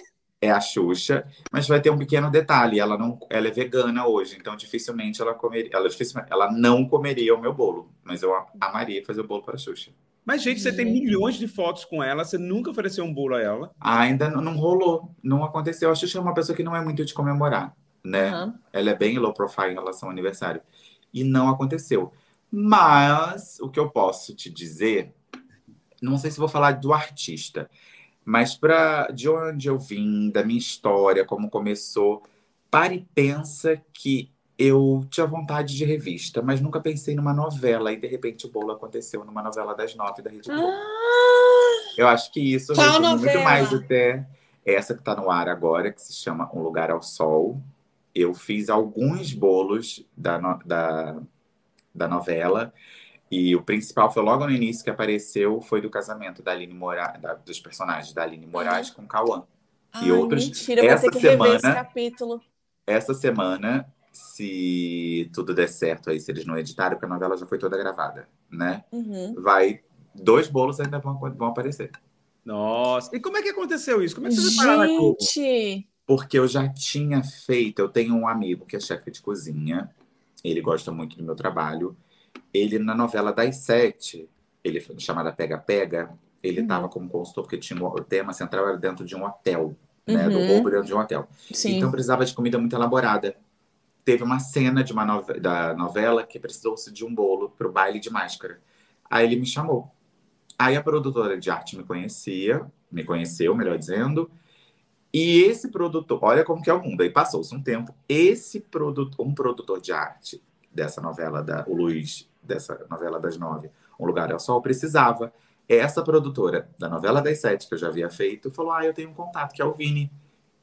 É a Xuxa, mas vai ter um pequeno detalhe, ela não, ela é vegana hoje, então dificilmente ela comeria, ela dificilmente, ela não comeria o meu bolo, mas eu amaria fazer o bolo para a Xuxa. Mas, gente, você tem milhões de fotos com ela, você nunca ofereceu um bolo a ela. Ainda não, não rolou, não aconteceu. A Xuxa é uma pessoa que não é muito de comemorar, né? Aham. Ela é bem low profile em relação ao aniversário. E não aconteceu. Mas o que eu posso te dizer, não sei se vou falar do artista, mas pra, de onde eu vim, da minha história, como começou, para e pensa que eu tinha vontade de revista, mas nunca pensei numa novela. E de repente o bolo aconteceu numa novela das nove da Rede Globo. Ah, Eu acho que isso resume novela? muito mais até essa que está no ar agora, que se chama Um Lugar ao Sol. Eu fiz alguns bolos da, no- da, da novela. E o principal foi logo no início que apareceu, foi do casamento da Aline Moraes, da- dos personagens da Aline Moraes com Cauã. ai, outros- Mentira, eu vou essa ter que rever esse semana- capítulo. Essa semana, se tudo der certo aí, se eles não editarem, porque a novela já foi toda gravada, né? Uhum. Vai. Dois bolos ainda vão, vão aparecer. Nossa. E como é que aconteceu isso? Como é que você foi parar na Globo? Gente, Porque eu já tinha feito, eu tenho um amigo que é chefe de cozinha, ele gosta muito do meu trabalho. Ele, na novela das sete, ele foi chamada Pega Pega, ele Uhum. estava como consultor, porque tinha, o tema central era dentro de um hotel, né? Do Uhum. roubo dentro de um hotel. sim. Então precisava de comida muito elaborada. Teve uma cena de uma nove- da novela que precisou-se de um bolo para o baile de máscara. Aí ele me chamou. Aí a produtora de arte me conhecia, me conheceu, melhor dizendo. E esse produtor, olha como que é o mundo. Aí passou-se um tempo. Esse produtor, um produtor de arte dessa novela, da, o Luiz, dessa novela das nove, Um Lugar ao Sol, precisava. Essa produtora da novela das sete, que eu já havia feito, falou: Ah, eu tenho um contato, que é o Vini.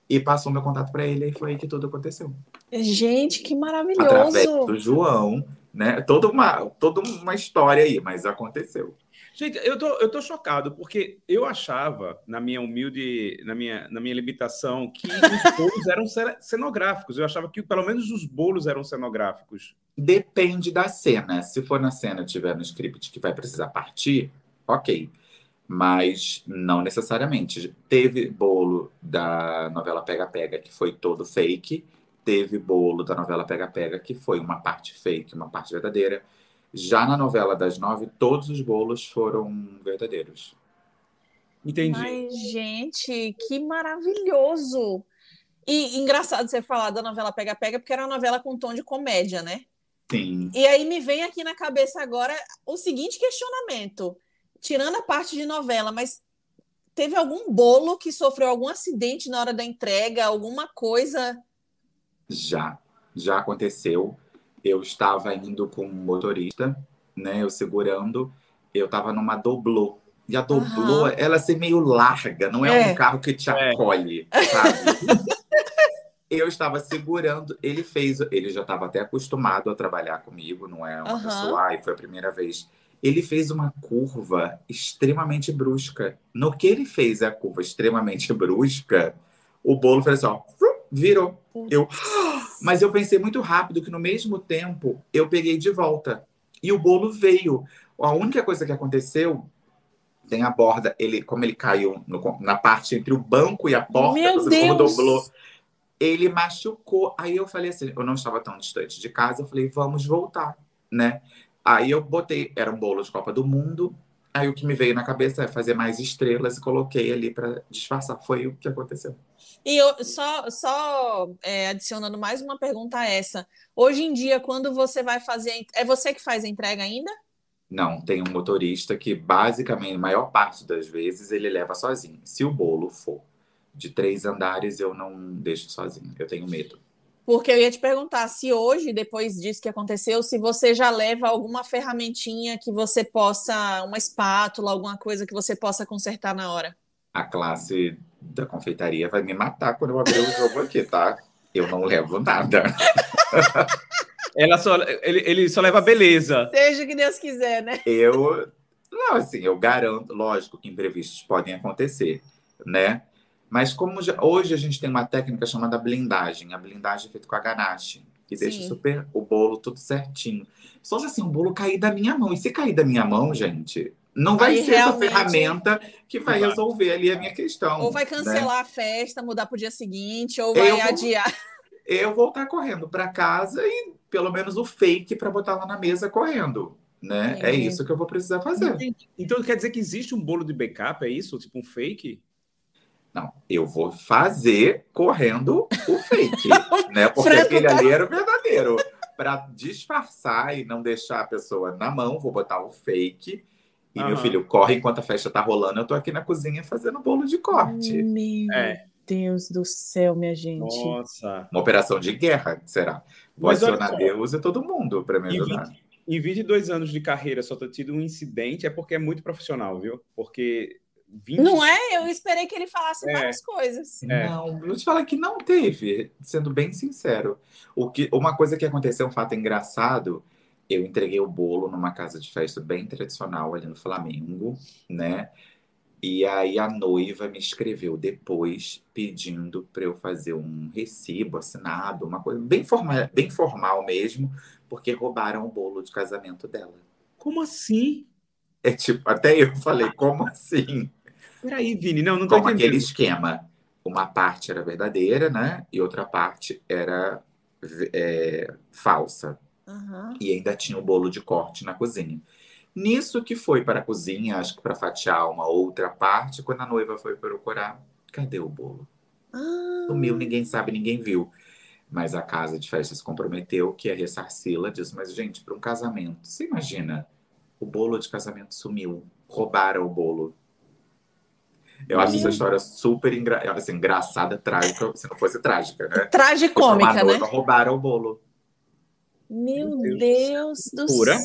E passou meu contato para ele, e foi aí que tudo aconteceu. Gente, que Através maravilhoso. do João, né? Toda uma, toda uma história aí, mas aconteceu. Gente, eu tô, eu tô chocado, porque eu achava, na minha humilde, na minha, na minha limitação, que os bolos eram ce- cenográficos. Eu achava que pelo menos os bolos eram cenográficos. Depende da cena. Se for na cena tiver no script que vai precisar partir, ok. Mas não necessariamente. Teve bolo da novela Pega Pega que foi todo fake. Teve bolo da novela Pega Pega que foi uma parte fake, uma parte verdadeira. Já na novela das nove, todos os bolos foram verdadeiros. Entendi. Mas, gente, que maravilhoso. E engraçado você falar da novela Pega Pega, porque era uma novela com tom de comédia, né? Sim. E aí me vem aqui na cabeça agora o seguinte questionamento. Tirando a parte de novela, mas teve algum bolo que sofreu algum acidente na hora da entrega, alguma coisa? Já, já aconteceu. Eu estava indo com um motorista, né? Eu segurando, eu estava numa doblô. E a doblô, Aham. ela ser meio larga, não é, É. um carro que te É. acolhe, sabe? eu estava segurando, ele fez, ele já estava até acostumado a trabalhar comigo, não é uma Aham. pessoa, ai, foi a primeira vez. Ele fez uma curva extremamente brusca. No que ele fez a curva extremamente brusca, o bolo fez assim, ó, virou. Eu, mas eu pensei muito rápido que no mesmo tempo eu peguei de volta. E o bolo veio. A única coisa que aconteceu tem a borda, ele, como ele caiu no- na parte entre o banco e a porta, Meu como Deus! doblou. ele machucou. Aí eu falei assim, eu não estava tão distante de casa, eu falei, vamos voltar, né? Aí eu botei, era um bolo de Copa do Mundo. Aí o que me veio na cabeça é fazer mais estrelas e coloquei ali para disfarçar. Foi o que aconteceu. E eu, só, só é, adicionando mais uma pergunta a essa. Hoje em dia, quando você vai fazer. É você que faz a entrega ainda? Não, tem um motorista que, basicamente, a maior parte das vezes, ele leva sozinho. Se o bolo for de três andares, eu não deixo sozinho. Eu tenho medo. Porque eu ia te perguntar se hoje, depois disso que aconteceu, se você já leva alguma ferramentinha que você possa, uma espátula, alguma coisa que você possa consertar na hora. A classe da confeitaria vai me matar quando eu abrir o jogo aqui, tá? Eu não levo nada. Ela só, ele, ele só leva beleza. Seja o que Deus quiser, né? Eu, não, assim, eu garanto, lógico que imprevistos podem acontecer, né? Mas como já, hoje a gente tem uma técnica chamada blindagem, a blindagem é feita com a ganache, que Sim. deixa super o bolo tudo certinho. Só assim, o bolo cair da minha mão. E se cair da minha mão, gente, não vai Aí ser realmente... essa ferramenta que vai resolver ali a minha questão. Ou vai né? cancelar né? a festa, mudar para o dia seguinte, ou vai eu adiar. eu vou estar correndo para casa e pelo menos o fake para botar lá na mesa correndo. Né? É. é isso que eu vou precisar fazer. Então quer dizer que existe um bolo de backup, é isso? Tipo um fake? Não, eu vou fazer correndo o fake, né? Porque aquele tá... ali era o verdadeiro. Para disfarçar e não deixar a pessoa na mão, vou botar o fake. E uhum. meu filho corre enquanto a festa tá rolando. Eu tô aqui na cozinha fazendo bolo de corte. Meu é. Deus do céu, minha gente. Nossa. Uma operação de guerra, será? Vou Mas acionar Deus e todo mundo para me ajudar. Em 22 anos de carreira só ter tido um incidente é porque é muito profissional, viu? Porque 20... Não é? Eu esperei que ele falasse é. várias coisas. É. Não, eu te falar que não teve, sendo bem sincero. O que, uma coisa que aconteceu, um fato engraçado, eu entreguei o bolo numa casa de festa bem tradicional ali no Flamengo, né? E aí a noiva me escreveu depois pedindo para eu fazer um recibo assinado, uma coisa bem formal, bem formal mesmo, porque roubaram o bolo de casamento dela. Como assim? É tipo, até eu falei, como assim? Peraí, Vini, não, não tô Como aquele esquema. Uma parte era verdadeira, né? E outra parte era é, falsa. Uhum. E ainda tinha o um bolo de corte na cozinha. Nisso que foi para a cozinha, acho que para fatiar uma outra parte, quando a noiva foi procurar, cadê o bolo? Ah. Sumiu, ninguém sabe, ninguém viu. Mas a casa de festa se comprometeu que ia ressarci-la. Disse, mas gente, para um casamento, você imagina, o bolo de casamento sumiu, roubaram o bolo. Eu acho essa história super engra... assim, engraçada, trágica, se não fosse trágica, né? Tragicômica, né? Roubaram o bolo. Meu, Meu Deus, Deus do céu.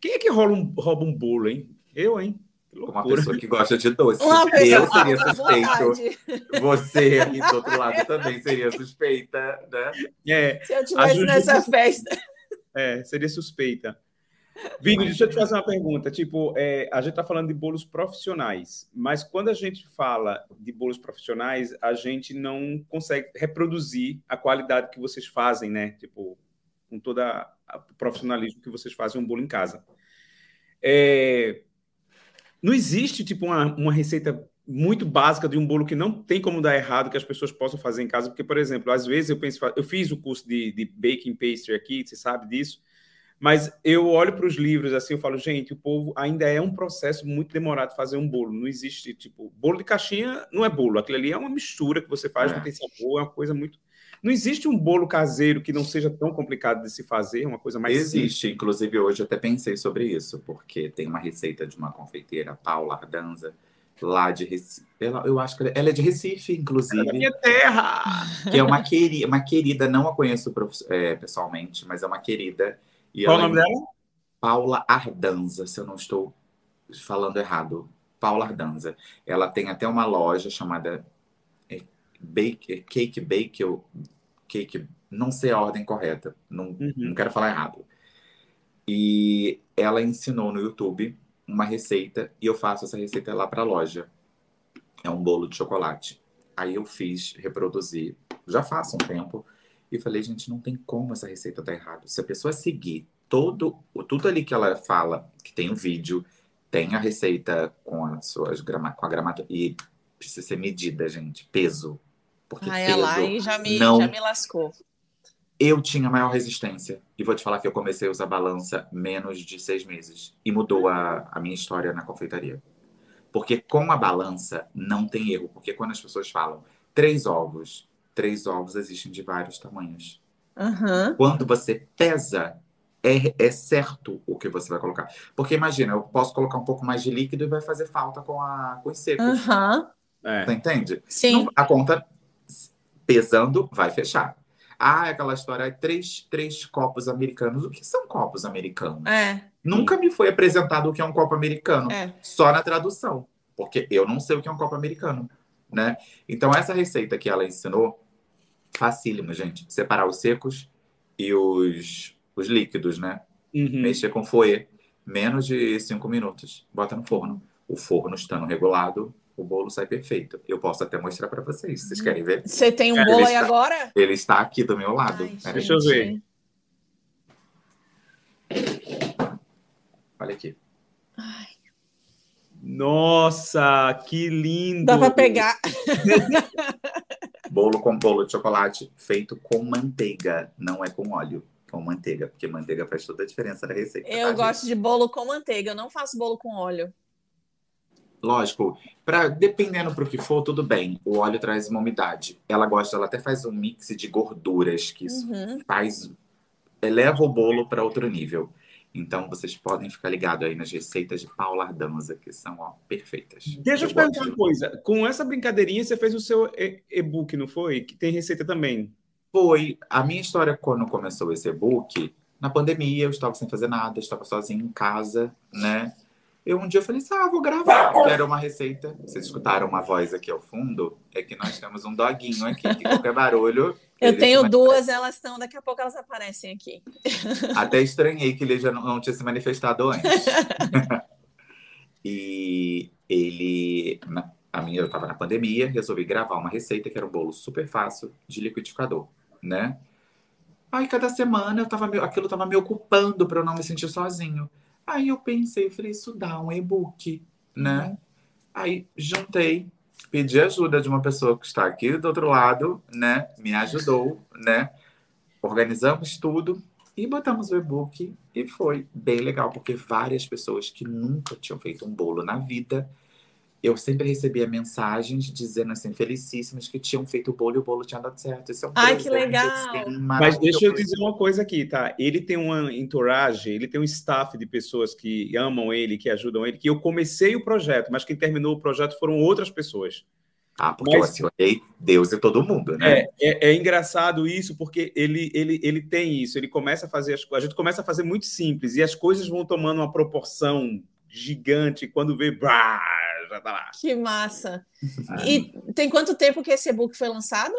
Quem é que rouba um, rouba um bolo, hein? Eu, hein? Uma pessoa que gosta de doce. Uma eu seria suspeito. Você aí do outro lado também seria suspeita, né? É, Se eu estivesse nessa festa. É, seria suspeita. Vini, deixa eu te fazer uma pergunta. Tipo, é, a gente está falando de bolos profissionais, mas quando a gente fala de bolos profissionais, a gente não consegue reproduzir a qualidade que vocês fazem, né? Tipo, com todo o profissionalismo que vocês fazem um bolo em casa. É, não existe, tipo, uma, uma receita muito básica de um bolo que não tem como dar errado, que as pessoas possam fazer em casa, porque, por exemplo, às vezes eu penso, eu fiz o curso de, de baking pastry aqui, você sabe disso, mas eu olho para os livros assim, eu falo, gente, o povo ainda é um processo muito demorado fazer um bolo. Não existe, tipo, bolo de caixinha não é bolo. Aquilo ali é uma mistura que você faz, é. não tem sabor, é uma coisa muito. Não existe um bolo caseiro que não seja tão complicado de se fazer, uma coisa mais. Existe, simples. inclusive hoje eu até pensei sobre isso, porque tem uma receita de uma confeiteira, Paula Ardanza, lá de Recife. Ela, eu acho que ela é de Recife, inclusive. É minha terra! Que é uma querida, uma querida, não a conheço é, pessoalmente, mas é uma querida e Qual o nome dela? Paula Ardanza, se eu não estou falando errado. Paula Ardanza. Ela tem até uma loja chamada Bake, é, Cake Bake, ou Cake, não sei a ordem correta, não, uhum. não quero falar errado. E ela ensinou no YouTube uma receita e eu faço essa receita lá para a loja. É um bolo de chocolate. Aí eu fiz, reproduzi, já faço um tempo e falei, gente, não tem como essa receita dar errado. Se a pessoa seguir todo, tudo ali que ela fala, que tem o um vídeo, tem a receita com as suas grama, com a gramatura e precisa ser medida, gente, peso. Porque Ai, peso lá e já me, não já me lascou. eu tinha maior resistência. E vou te falar que eu comecei a usar balança menos de seis meses. E mudou a, a minha história na confeitaria. Porque com a balança não tem erro. Porque quando as pessoas falam três ovos, três ovos existem de vários tamanhos. Aham. Quando você pesa, é, é certo o que você vai colocar. Porque imagina, eu posso colocar um pouco mais de líquido e vai fazer falta com, a, com os secos. Aham. É. Você entende? Sim. Não- a conta pesando vai fechar. Ah, aquela história, três, três copos americanos. O que são copos americanos? É, Nunca me foi apresentado o que é um copo americano, é. só na tradução, porque eu não sei o que é um copo americano, né? Então essa receita que ela ensinou, facílimo, gente. Separar os secos e os, os líquidos, né? Uhum. Mexer com fouet, menos de cinco minutos. Bota no forno. O forno estando regulado, o bolo sai perfeito. Eu posso até mostrar para vocês. Vocês querem ver? Você tem um É, bolo aí está- agora? Ele está aqui do meu lado. Ai, Deixa eu ver. Olha aqui. Nossa, que lindo! Dá pra pegar. Bolo com bolo de chocolate feito com manteiga, não é com óleo, com manteiga, porque manteiga faz toda a diferença na receita. Eu tá, gosto gente? de bolo com manteiga, eu não faço bolo com óleo. Lógico, pra, dependendo pro que for, tudo bem. O óleo traz uma umidade. Ela gosta, ela até faz um mix de gorduras que isso Uhum. faz eleva o bolo para outro nível. Então vocês podem ficar ligados aí nas receitas de Paula Ardanza, que são ó, perfeitas. Deixa eu te perguntar uma coisa. Com essa brincadeirinha, você fez o seu e-book, não foi? Que tem receita também. Foi a minha história quando começou esse e-book. Na pandemia, eu estava sem fazer nada, estava sozinho em casa, né? Eu um dia falei assim: ah, vou gravar. Quero uma receita. Vocês escutaram uma voz aqui ao fundo? É que nós temos um doguinho aqui, que qualquer barulho. Eu tenho duas, elas estão, daqui a pouco elas aparecem aqui. Até estranhei que ele já não, não tinha se manifestado antes. e ele. na- a minha, eu estava na pandemia, resolvi gravar uma receita que era um bolo super fácil de liquidificador, né? Aí cada semana eu tava me- aquilo estava me ocupando para eu não me sentir sozinho. Aí eu pensei, falei, isso dá um e-book, né? Aí juntei, pedi ajuda de uma pessoa que está aqui do outro lado, né? Me ajudou, né? Organizamos tudo e botamos o e-book e foi bem legal, porque várias pessoas que nunca tinham feito um bolo na vida, eu sempre recebia mensagens dizendo assim, felicíssimas, que tinham feito o bolo e o bolo tinha dado certo. Isso é um Ai, que legal! assim, Mas deixa eu dizer uma coisa aqui, tá? Ele tem uma entourage, ele tem um staff de pessoas que amam ele, que ajudam ele, que eu comecei o projeto, mas quem terminou o projeto foram outras pessoas. Ah, porque Mas- eu acionei Deus e todo mundo, né? É, é, é engraçado isso, porque ele, ele, ele tem isso, ele começa a fazer as coisas, a gente começa a fazer muito simples, e as coisas vão tomando uma proporção gigante, quando vê, brá, já tá lá. Que massa. Ah, E tem quanto tempo que esse e-book foi lançado?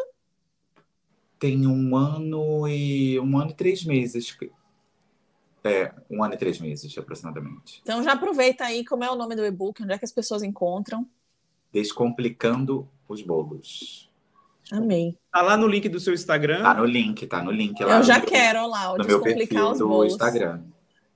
Tem um ano e um ano e três meses. É, um ano e três meses, aproximadamente. Então já aproveita aí como é o nome do e-book, onde é que as pessoas encontram. Descomplicando os bolos. Amei. Tá lá no link do seu Instagram. Tá no link, tá no link lá. Eu já meu- quero, olha lá, o No meu Descomplicar perfil os do bolos. Instagram.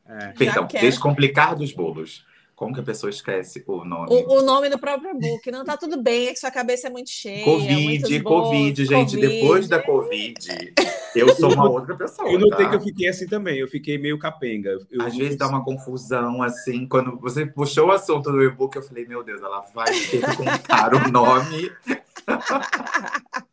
É. Perdão. Descomplicar dos bolos. Como que a pessoa esquece o nome? O, o nome do próprio e-book. Não tá tudo bem, é que sua cabeça é muito cheia. Covid, Covid, gente. Covid. Depois da Covid, eu sou uma outra pessoa. Eu notei tá? que eu fiquei assim também, eu fiquei meio capenga. Eu- Às vezes dá uma confusão, assim, quando você puxou o assunto do e-book, eu falei, meu Deus, ela vai perguntar o nome.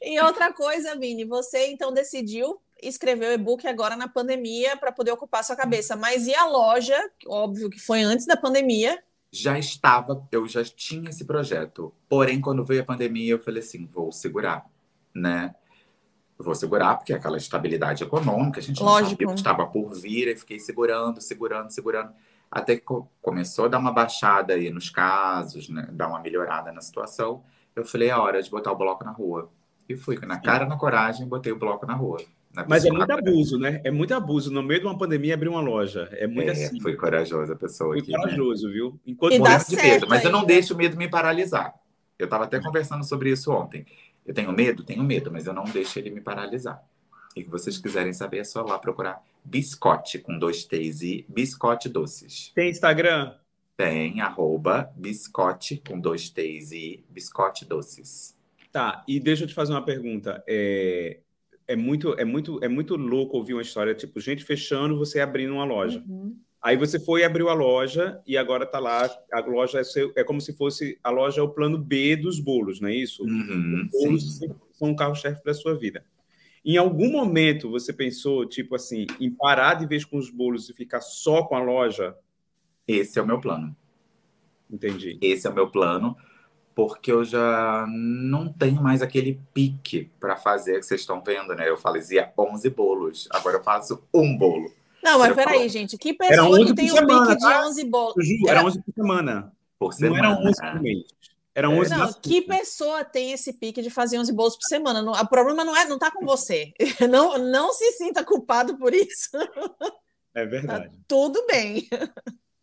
E outra coisa, Vini, você então decidiu escrever o e-book agora na pandemia para poder ocupar sua cabeça. Mas e a loja? Óbvio que foi antes da pandemia. Já estava, eu já tinha esse projeto. Porém, quando veio a pandemia, eu falei assim, vou segurar, né? Vou segurar, porque é aquela estabilidade econômica, a gente não Lógico. sabia o que estava por vir, e fiquei segurando, segurando, segurando. Até que co- começou a dar uma baixada aí nos casos, né? Dar uma melhorada na situação. Eu falei, é hora de botar o bloco na rua. E fui, na cara, na coragem, botei o bloco na rua. Na Mas é muito abuso, né? É muito abuso. No meio de uma pandemia, abrir uma loja. É muito É, assim. Foi corajosa a pessoa Foi aqui. né? corajoso, viu? Enquanto E dá Morrendo de medo, mas eu não deixo o medo me paralisar. Eu estava até conversando sobre isso ontem. Eu tenho medo? Tenho medo, mas eu não deixo ele me paralisar. E que vocês quiserem saber, é só lá procurar biscote com dois T's e biscote doces. tem Instagram, Tem arroba biscote com dois T's e biscote doces. Tá, e deixa eu te fazer uma pergunta. É, é, muito, é, muito, é muito louco ouvir uma história, tipo, gente fechando, você abrindo uma loja. Uhum. Aí você foi e abriu a loja e agora tá lá, a loja é, seu, é como se fosse, a loja é o plano B dos bolos, não é isso? Uhum, Os bolos sim. são um carro-chefe da sua vida. Em algum momento você pensou, tipo assim, em parar de vez com os bolos e ficar só com a loja? Esse é o meu plano. Entendi. Esse é o meu plano, porque eu já não tenho mais aquele pique para fazer que vocês estão vendo, né? Eu fazia 11 bolos, agora eu faço um bolo. Não, mas peraí, falo- gente. Que Era pessoa 11 que tem um semana, pique de tá? 11 bolos? Ju, Era- era 11 por semana. Por Não semana. eram 11 por mês. Eram 11 Não, na que pessoa tem esse pique de fazer 11 bolos por semana? Não- o problema não é, não tá com você. Não, não se sinta culpado por isso. É verdade. Tudo bem.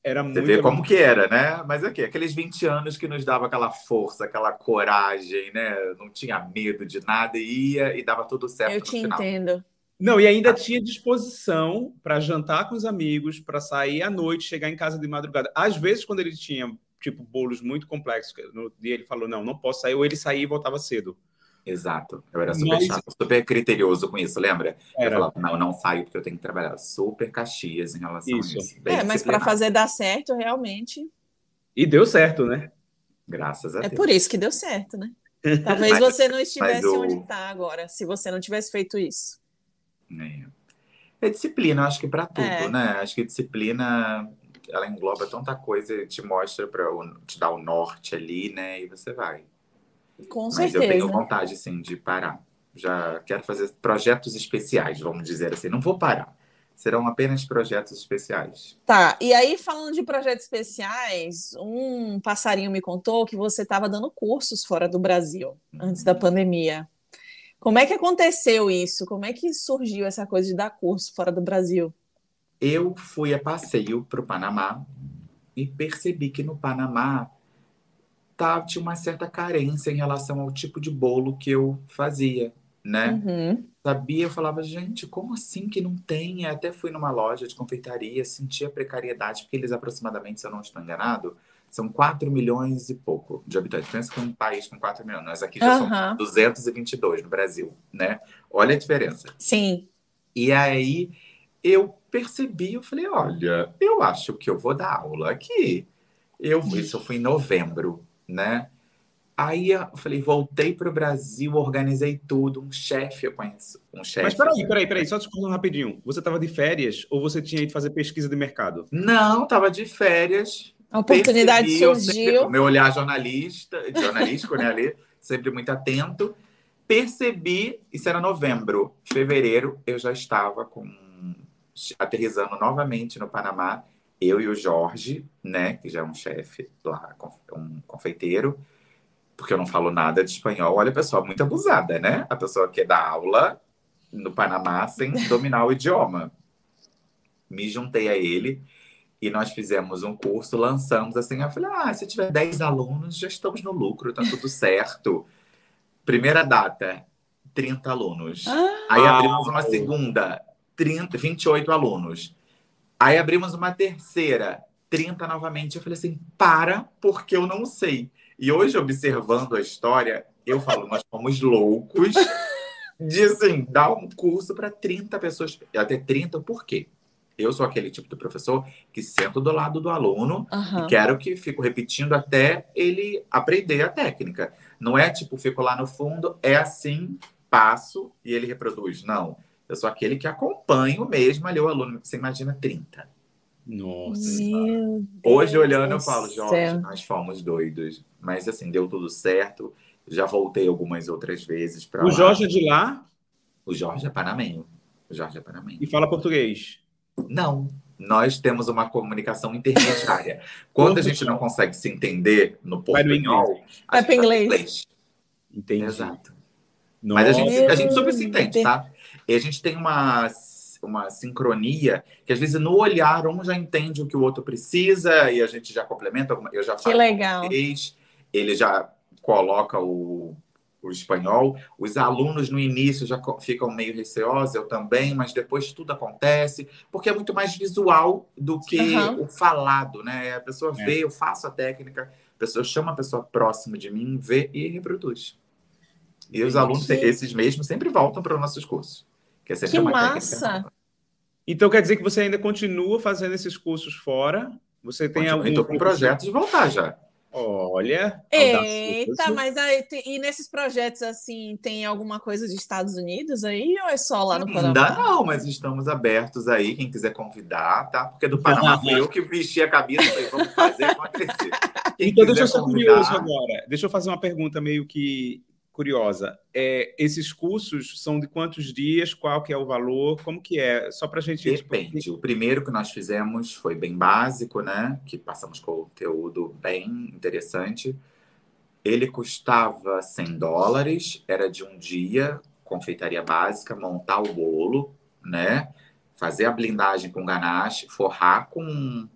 Era Você muito. vê como que era, né? Mas aqui, aqueles 20 anos que nos dava aquela força, aquela coragem, né? Não tinha medo de nada e ia e dava tudo certo Eu no te final. entendo. Não, e ainda tinha disposição para jantar com os amigos, para sair à noite, chegar em casa de madrugada. Às vezes, quando ele tinha, tipo, bolos muito complexos, que no dia ele falou, não, não posso sair, ou ele saía e voltava cedo. Exato. Eu era super Mas- chato, super criterioso com isso, lembra? Eu Era. falava, não, eu não saio porque eu tenho que trabalhar. Super caxias em relação Isso. a isso. Bem É, mas para fazer dar certo, realmente. E deu certo, né? Graças a É Deus. por isso que deu certo, né? Talvez Mas- você não estivesse o- onde está agora, se você não tivesse feito isso. É. É disciplina, acho que para tudo, É. né? Acho que disciplina ela engloba tanta coisa e te mostra para te dar o norte ali, né? E você vai. Com Mas certeza. eu tenho vontade, sim, de parar. Já quero fazer projetos especiais, vamos dizer assim. Não vou parar. Serão apenas projetos especiais. Tá, e aí falando de projetos especiais, um passarinho me contou que você estava dando cursos fora do Brasil, antes da pandemia. Como é que aconteceu isso? Como é que surgiu essa coisa de dar curso fora do Brasil? Eu fui a passeio para o Panamá e percebi que no Panamá tá, tinha uma certa carência em relação ao tipo de bolo que eu fazia, né? Uhum. Sabia, eu falava, gente, como assim que não tem? Até fui numa loja de confeitaria, senti a precariedade, porque eles aproximadamente, se eu não estou enganado, são 4 milhões e pouco de habitantes. Pensa que é um país com 4 milhões. Nós aqui já somos Aham. 222 no Brasil, né? Olha a diferença. Sim. E aí eu percebi, eu falei, olha, eu acho que eu vou dar aula aqui. Eu, isso foi em novembro, né? Aí eu falei, voltei para o Brasil, organizei tudo, um chefe, eu conheço um chefe. Mas peraí, peraí, peraí, só te cortando rapidinho. Você estava de férias ou você tinha ido fazer pesquisa de mercado? Não, tava de férias. A oportunidade percebi, sempre- surgiu. o meu olhar jornalista, jornalístico, né, ali, sempre muito atento. Percebi, isso era novembro, fevereiro, eu já estava com aterrizando novamente no Panamá, eu e o Jorge, né, que já é um chefe lá, um confeiteiro, porque eu não falo nada de espanhol. Olha, pessoal, muito abusada, né? A pessoa quer dar aula no Panamá sem dominar o idioma. Me juntei a ele e nós fizemos um curso, lançamos assim. Eu falei: ah, se tiver 10 alunos, já estamos no lucro, tá tudo certo. Primeira data, 30 alunos. Ah, Aí abrimos uma segunda, 30, 28 alunos. Aí abrimos uma terceira, 30 novamente. Eu falei assim: para, porque eu não sei. E hoje, observando a história, eu falo: nós fomos loucos de assim, dar um curso para 30 pessoas, até 30, por quê? Eu sou aquele tipo de professor que sento do lado do aluno aham. e quero que fico repetindo até ele aprender a técnica. Não é tipo, fico lá no fundo, é assim, passo e ele reproduz. Não. Eu sou aquele que acompanho mesmo ali o aluno. Você imagina 30. Nossa. Meu Hoje, Deus olhando, do eu falo, Jorge, nós fomos doidos. Mas assim, deu tudo certo. Já voltei algumas outras vezes para O Jorge é de lá O Jorge é panamenho. O Jorge é panamenho. e fala português. Não. Nós temos uma comunicação intermediária. Quando a gente não consegue se entender no Vai no portunhol, a Vai gente pro vai pro inglês. Entendi. Exato. Nossa. Mas a gente, a gente super se entende, tá? E a gente tem uma, uma sincronia que às vezes no olhar um já entende o que o outro precisa e a gente já complementa. alguma- Eu já Que falo legal. português, ele já coloca o, o espanhol. Os alunos no início já ficam meio receosos, eu também, mas depois tudo acontece, porque é muito mais visual do que Aham. o falado, né? A pessoa É. vê, eu faço a técnica, a pessoa chama a pessoa próxima de mim, vê e reproduz. E os alunos, esses mesmos, sempre voltam para os nossos cursos. Que, é que massa! Então quer dizer que você ainda continua fazendo esses cursos fora? Você tem algum. Estou com projeto de voltar já. Olha. Eita, mas aí, e nesses projetos assim, tem alguma coisa de Estados Unidos aí ou é só lá no Panamá? Ainda não, mas estamos abertos aí, quem quiser convidar, tá? Porque do Panamá foi eu que vesti a cabeça e falei, vamos fazer acontecer. Quem então deixa eu ser convidar... curioso agora. Deixa eu fazer uma pergunta meio que curiosa. É, esses cursos são de quantos dias? Qual que é o valor? Como que é? Só para a gente... Depende. Tipo... O primeiro que nós fizemos foi bem básico, né? Que passamos conteúdo bem interessante. Ele custava 100 dólares, era de um dia, confeitaria básica, montar o bolo, né? Fazer a blindagem com ganache, forrar com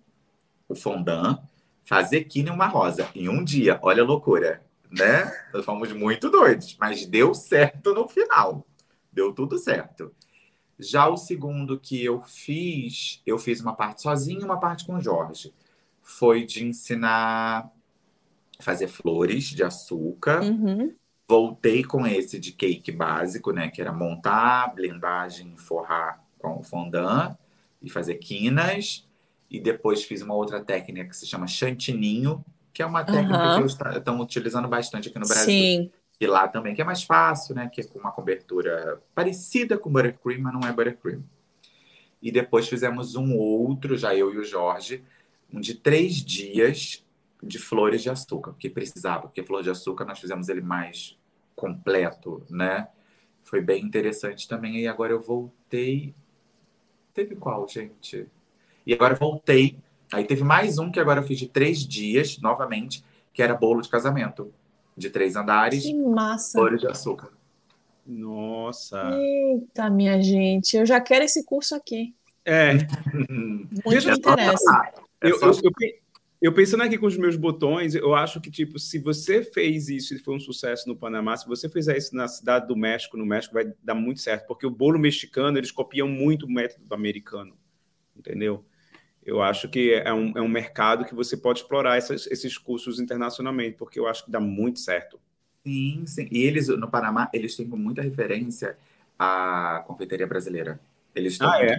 o fondant, fazer quina e uma rosa. Em um dia, olha a loucura né? Nós fomos muito doidos, mas deu certo no final. Deu tudo certo. Já o segundo que eu fiz, eu fiz uma parte sozinho e uma parte com o Jorge. Foi de ensinar a fazer flores de açúcar. Uhum. Voltei com esse de cake básico, né? Que era montar, blendagem, forrar com o fondant e fazer quinas. E depois fiz uma outra técnica que se chama chantininho, que é uma técnica uhum. que eles estão utilizando bastante aqui no Brasil. Sim. E lá também, que é mais fácil, né? Que é com uma cobertura parecida com buttercream, mas não é buttercream. E depois fizemos um outro, já eu e o Jorge, um de três dias de flores de açúcar, porque precisava, porque flor de açúcar nós fizemos ele mais completo, né? Foi bem interessante também. E agora eu voltei. Teve qual, gente? E agora voltei Aí teve mais um que agora eu fiz de três dias, novamente, que era bolo de casamento. De três andares. Que massa. Bolo de açúcar. Nossa. Eita, minha gente. Eu já quero esse curso aqui. É. Muito me interessa. É eu, eu, eu, eu, pensando aqui com os meus botões, eu acho que, tipo, se você fez isso e foi um sucesso no Panamá, se você fizer isso na cidade do México, no México, vai dar muito certo, porque o bolo mexicano, eles copiam muito o método americano, entendeu? Eu acho que é um, é um mercado que você pode explorar essas, esses cursos internacionalmente, porque eu acho que dá muito certo. Sim, sim. E eles, no Panamá, eles têm muita referência à confeitaria brasileira. Eles estão ah, é?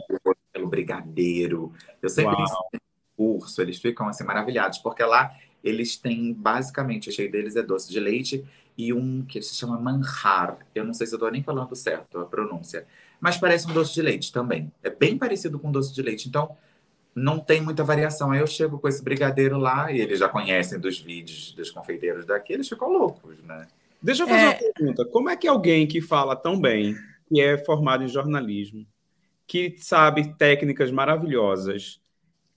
pelo brigadeiro. Eu sempre ensino curso, eles ficam assim maravilhados, porque lá eles têm basicamente, o cheio deles é doce de leite e um que se chama manjar. Eu não sei se eu estou nem falando certo a pronúncia, mas parece um doce de leite também. É bem parecido com doce de leite. Então, não tem muita variação. Aí eu chego com esse brigadeiro lá e eles já conhecem dos vídeos dos confeiteiros daqui, eles ficam loucos, né? Deixa eu fazer é... uma pergunta. Como é que alguém que fala tão bem, que é formado em jornalismo, que sabe técnicas maravilhosas,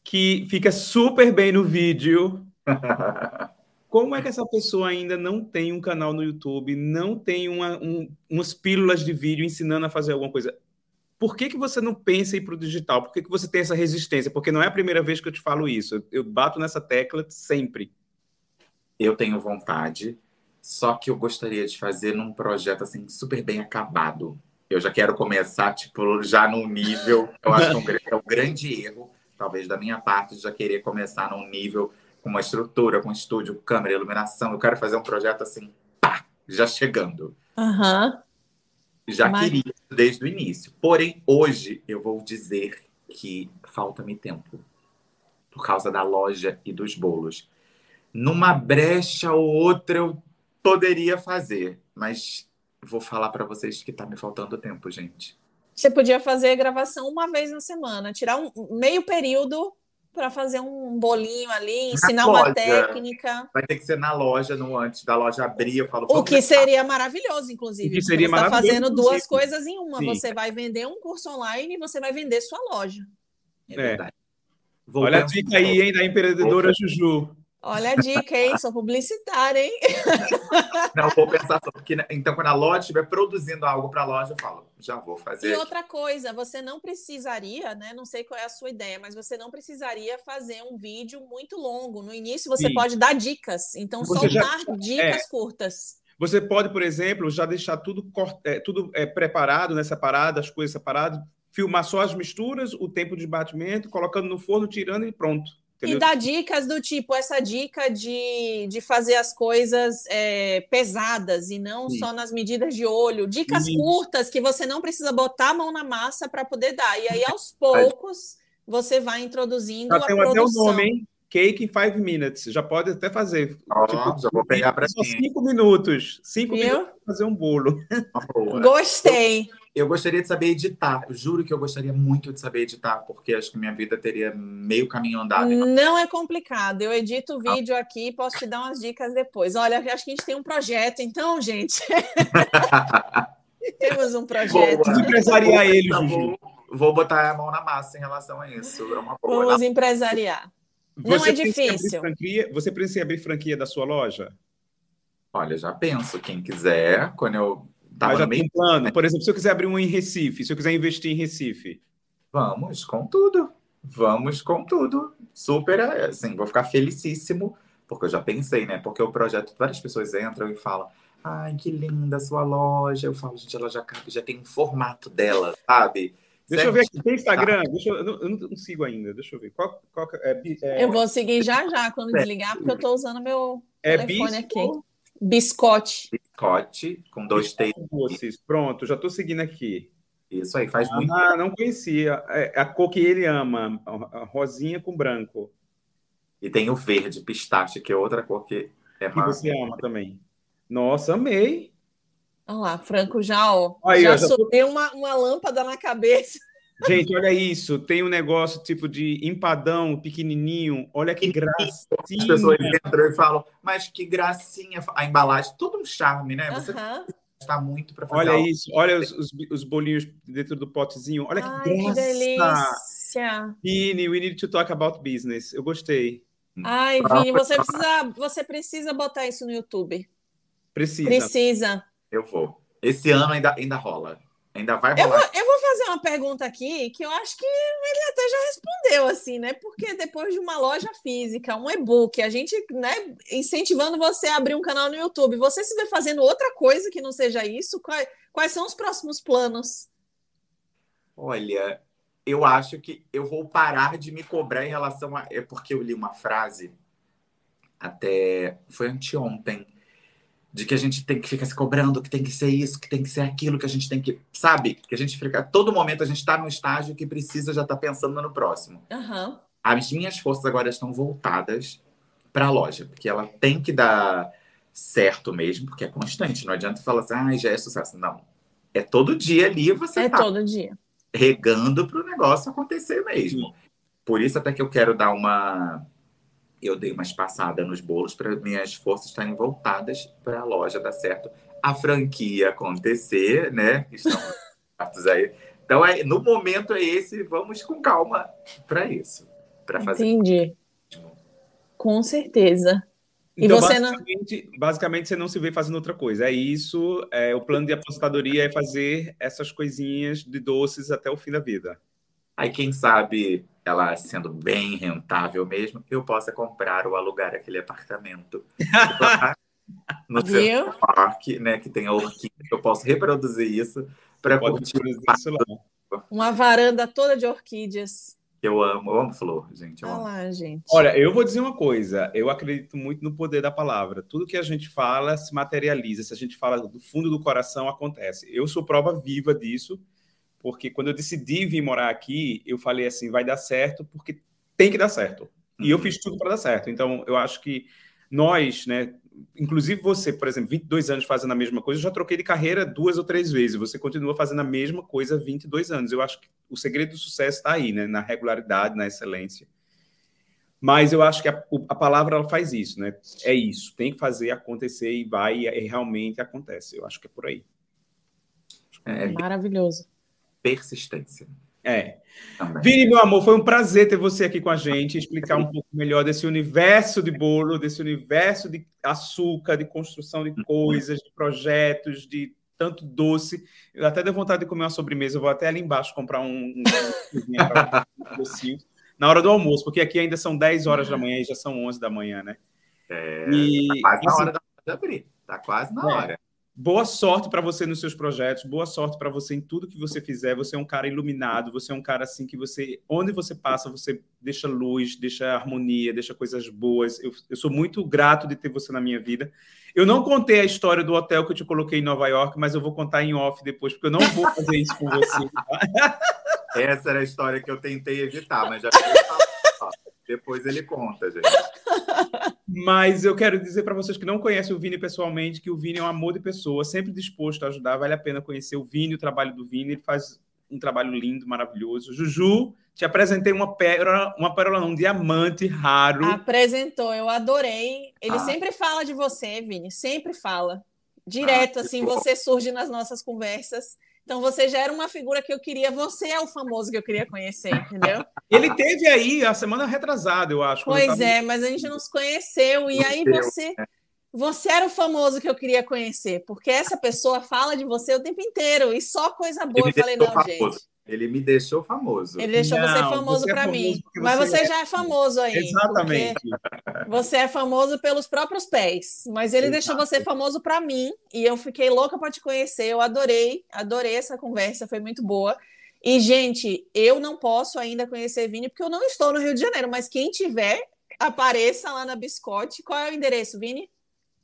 que fica super bem no vídeo, como é que essa pessoa ainda não tem um canal no YouTube, não tem uma, um, umas pílulas de vídeo ensinando a fazer alguma coisa? Por que, que você não pensa em ir para o digital? Por que, que você tem essa resistência? Porque não é a primeira vez que eu te falo isso. Eu bato nessa tecla sempre. Eu tenho vontade, só que eu gostaria de fazer num projeto assim super bem acabado. Eu já quero começar, tipo, já num nível. Eu acho que é um, é um grande erro, talvez da minha parte, de já querer começar num nível com uma estrutura, com estúdio, câmera, iluminação. Eu quero fazer um projeto assim, pá, já chegando. Aham. Uhum. Já Mas... queria desde o início. Porém, hoje eu vou dizer que falta-me tempo por causa da loja e dos bolos. Numa brecha ou outra eu poderia fazer, mas vou falar para vocês que está me faltando tempo, gente. Você podia fazer gravação uma vez na semana, tirar um meio período para fazer um bolinho ali, ensinar uma técnica. Vai ter que ser na loja, no antes da loja abrir. Eu falo, o que seria maravilhoso, inclusive. O que seria você está fazendo duas coisas em uma. Sim. Você vai vender um curso online e você vai vender sua loja. É, é. verdade. Olha a dica aí, hein, da empreendedora Juju. Olha a dica, hein? Sou publicitária, hein? Não, vou pensar só. Porque, né, então, quando a loja estiver produzindo algo para a loja, eu falo, já vou fazer. E outra coisa, você não precisaria, né? Não sei qual é a sua ideia, mas você não precisaria fazer um vídeo muito longo. No início, você Sim. pode dar dicas. Então, você soltar já... dicas é. curtas. Você pode, por exemplo, já deixar tudo, é, tudo é, preparado, né, separado, as coisas separadas, filmar só as misturas, o tempo de batimento, colocando no forno, tirando e pronto. Entendeu? E dá dicas do tipo, essa dica de, de fazer as coisas é, pesadas e não Sim. só nas medidas de olho. Dicas Isso. curtas que você não precisa botar a mão na massa para poder dar. E aí, aos poucos, você vai introduzindo Já a tem produção. Até o nome, hein? Cake in five minutes. Já pode até fazer. Oh, tipo, já vou pegar para Só cinco minutos. Cinco Viu? minutos para fazer um bolo. Gostei. Eu gostaria de saber editar. Eu juro que eu gostaria muito de saber editar, porque acho que minha vida teria meio caminho andado. Não é complicado. Eu edito o vídeo aqui e posso te dar umas dicas depois. Olha, acho que a gente tem um projeto, então, gente. Temos um projeto. Vamos empresariar ele, tá Juju. Vou botar a mão na massa em relação a isso. É uma boa. Vamos empresariar. Não é difícil. Franquia, você precisa abrir franquia da sua loja? Olha, já penso. Quem quiser, quando eu Tava Mas já meio... tem plano. Por exemplo, se eu quiser abrir um em Recife, se eu quiser investir em Recife. Vamos com tudo. Vamos com tudo. Super, assim, vou ficar felicíssimo, porque eu já pensei, né? Porque o projeto, várias pessoas entram e falam, ai, que linda a sua loja. Eu falo, gente, ela já, já tem um formato dela, sabe? Deixa certo? eu ver aqui, tem Instagram? Deixa eu, eu, não, eu, não, sigo ainda, deixa eu ver. Qual, qual é, é, eu vou seguir já já quando é, desligar, porque eu estou usando meu é telefone bispo, aqui. Biscote. Biscote, com dois T. Pronto, já estou seguindo aqui. Isso aí, faz ah, muito. Ah, não conhecia. É a cor que ele ama, a rosinha com branco. E tem o verde, pistache, que é outra cor que é Que você ama também. Nossa, amei. Olha lá, Franco já, ó, aí, já, já subiu tô... uma, uma lâmpada na cabeça. Gente, olha isso. Tem um negócio tipo de empadão pequenininho. Olha que gracinha. As pessoas entram e falam, mas que gracinha. A embalagem, todo um charme, né? Você está muito para fazer. Olha algo. isso. Olha os, os, os, bolinhos dentro do potezinho. Olha que Ai, graça. Que delícia. Vini, we need to talk about business. Eu gostei. Ai, Vini, você precisa, você precisa botar isso no YouTube. Precisa. Precisa. Eu vou. Esse ano ainda, ainda rola. Ainda vai rolar. Eu vou, eu vou, fazer uma pergunta aqui que eu acho que ele até já respondeu, assim, né? Porque depois de uma loja física, um e-book, a gente, né, incentivando você a abrir um canal no YouTube, você se vê fazendo outra coisa que não seja isso? Quais, quais são os próximos planos? Olha, eu acho que eu vou parar de me cobrar em relação a. É porque eu li uma frase até. Foi anteontem de que a gente tem que ficar se cobrando, que tem que ser isso, que tem que ser aquilo, que a gente tem que. Sabe? Que a gente fica. Todo momento a gente está no estágio que precisa já estar tá pensando no próximo. Uhum. As minhas forças agora estão voltadas para a loja, porque ela tem que dar certo mesmo, porque é constante. Não adianta falar assim, ah, já é sucesso. Não. É todo dia ali você é tá todo dia. regando para o negócio acontecer mesmo. Por isso até que eu quero dar uma eu dei uma espaçada nos bolos para minhas forças estarem voltadas para a loja dar certo. A franquia acontecer, né? Estão aí. Então, é, no momento é esse, vamos com calma para isso. Para fazer. Entendi. Com certeza. E então, você basicamente, não... basicamente, você não se vê fazendo outra coisa. É isso. É, o plano de aposentadoria é fazer essas coisinhas de doces até o fim da vida. Aí, quem sabe, ela sendo bem rentável mesmo, eu possa comprar ou alugar aquele apartamento. no seu parque, né, que tem a orquídea, eu posso reproduzir isso para curtir isso lá. Uma varanda toda de orquídeas. Eu amo, eu amo flor, gente. Eu lá, gente. Olha, eu vou dizer uma coisa. Eu acredito muito no poder da palavra. Tudo que a gente fala se materializa. Se a gente fala do fundo do coração, acontece. Eu sou prova viva disso porque quando eu decidi vir morar aqui, eu falei assim, vai dar certo, porque tem que dar certo. E eu uhum. fiz tudo para dar certo. Então, eu acho que nós, né, inclusive você, por exemplo, 22 anos fazendo a mesma coisa, eu já troquei de carreira duas ou três vezes. Você continua fazendo a mesma coisa há 22 anos. Eu acho que o segredo do sucesso está aí, né, na regularidade, na excelência. Mas eu acho que a, a, palavra ela faz isso, né? É isso, tem que fazer acontecer e vai e realmente acontece. Eu acho que é por aí. É, Maravilhoso persistência. É. Também. Vini, meu amor, foi um prazer ter você aqui com a gente, explicar um pouco melhor desse universo de bolo, desse universo de açúcar, de construção de coisas, de projetos, de tanto doce. Eu até dei vontade de comer uma sobremesa, eu vou até ali embaixo comprar um, um, um na hora do almoço, porque aqui ainda são 10 horas da manhã e já são 11 da manhã, né? É, e, tá quase na hora da abrir, tá quase na é. hora. Boa sorte para você nos seus projetos, boa sorte para você em tudo que você fizer. Você é um cara iluminado, você é um cara assim que você, onde você passa, você deixa luz, deixa harmonia, deixa coisas boas. Eu, eu sou muito grato de ter você na minha vida. Eu não contei a história do hotel que eu te coloquei em Nova York, mas eu vou contar em off depois, porque eu não vou fazer isso com você. Tá? Essa era a história que eu tentei evitar, mas já depois ele conta, gente. Mas eu quero dizer para vocês que não conhecem o Vini pessoalmente, que o Vini é um amor de pessoa, sempre disposto a ajudar. Vale a pena conhecer o Vini, o trabalho do Vini. Ele faz um trabalho lindo, maravilhoso. Juju, te apresentei uma pérola, uma pérola não, um diamante raro. Apresentou, eu adorei. Ele ah. sempre fala de você, Vini, sempre fala. Direto, ah, assim, bom. você surge nas nossas conversas. Então você já era uma figura que eu queria, você é o famoso que eu queria conhecer, entendeu? Ele teve aí a semana retrasada, eu acho. Pois tava... é, mas a gente não se conheceu e aí você você era o famoso que eu queria conhecer, porque essa pessoa fala de você o tempo inteiro e só coisa boa. Eu falei, não, famoso. gente. Ele me deixou famoso. Ele deixou não, você famoso para é mim. Mas você é... já é famoso aí. Exatamente. Você é famoso pelos próprios pés. Mas ele Exato. deixou você famoso para mim. E eu fiquei louca para te conhecer. Eu adorei, adorei essa conversa, foi muito boa. E, gente, eu não posso ainda conhecer Vini, porque eu não estou no Rio de Janeiro. Mas quem tiver, apareça lá na Biscote. Qual é o endereço, Vini?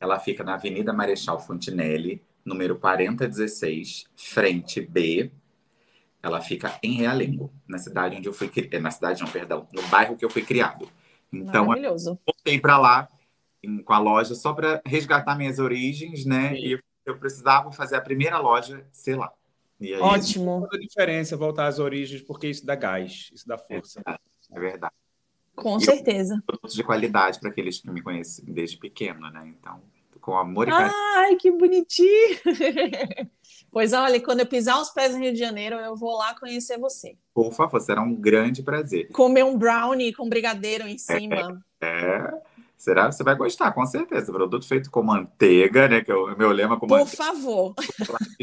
Ela fica na Avenida Marechal Fontinelli, número 4016, frente B, ela fica em Realengo, na cidade onde eu fui criado. Na cidade, não, perdão, no bairro que eu fui criado. Então, eu voltei para lá em, com a loja só para resgatar minhas origens, né? Sim. E eu precisava fazer a primeira loja, sei lá. Aí, Ótimo. Faz a diferença voltar às origens, porque isso dá gás, isso dá força. É verdade. É verdade. Com e certeza. Produtos de qualidade para aqueles que me conhecem desde pequeno, né? Então, com amor e carinho. Ai, que bonitinho! Pois olha, quando eu pisar os pés no Rio de Janeiro, eu vou lá conhecer você. Por favor, será um grande prazer. Comer um brownie com brigadeiro em cima. É, é. Será? Você vai gostar, com certeza. Produto feito com manteiga, né? Que é o meu lema com Por manteiga. favor.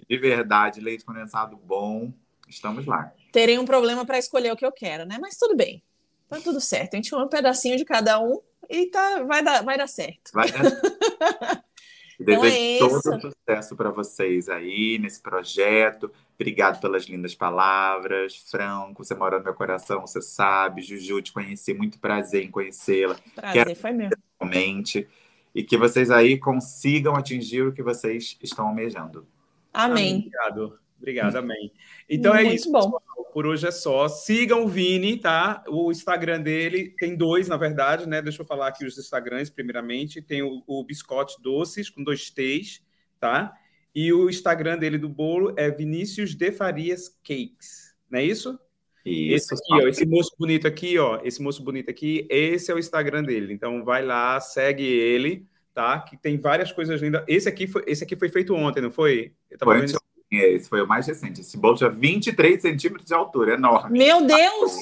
De verdade, leite condensado bom. Estamos lá. Terei um problema para escolher o que eu quero, né? Mas tudo bem. Tá tudo certo. A gente um pedacinho de cada um e tá, vai, dar, vai dar certo. Vai dar certo. Desejo é todo sucesso para vocês aí nesse projeto. Obrigado pelas lindas palavras. Franco, você mora no meu coração, você sabe. Juju, te conheci, muito prazer em conhecê-la. Prazer, Quero foi meu. Realmente. E que vocês aí consigam atingir o que vocês estão almejando. Amém. Obrigado. Obrigado, amém. Então é Muito isso. Bom. Por hoje é só. Sigam o Vini, tá? O Instagram dele tem dois, na verdade, né? Deixa eu falar aqui os Instagrams, primeiramente. Tem o, o Biscote Doces, com dois T's, tá? E o Instagram dele do bolo é Vinícius de Farias Cakes, não é isso? Isso. Esse aqui, ó, esse moço bonito aqui, ó, esse moço bonito aqui, esse é o Instagram dele. Então vai lá, segue ele, tá? Que tem várias coisas lindas. Esse aqui foi, esse aqui foi feito ontem, não foi? Eu tava foi vendo esse foi o mais recente. Esse bolo tinha 23 centímetros de altura, enorme. Meu Deus!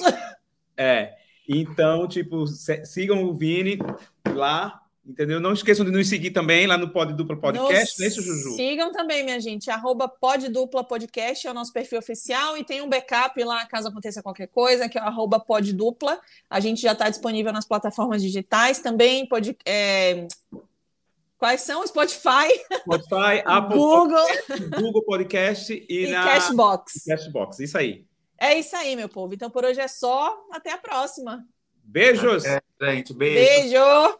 É. Então, tipo, sigam o Vini lá, entendeu? Não esqueçam de nos seguir também lá no Pod Dupla Podcast, não é isso, Juju? Sigam também, minha gente. Arroba Pod Dupla Podcast é o nosso perfil oficial e tem um backup lá, caso aconteça qualquer coisa, que é o arroba Pod Dupla. A gente já está disponível nas plataformas digitais também. Pode, é, Quais são? Spotify, Spotify Apple Google, Podcast, Google Podcast e, e na Cashbox. Cashbox, isso aí. É isso aí, meu povo. Então por hoje é só. Até a próxima. Beijos. É, gente, beijo. Beijo.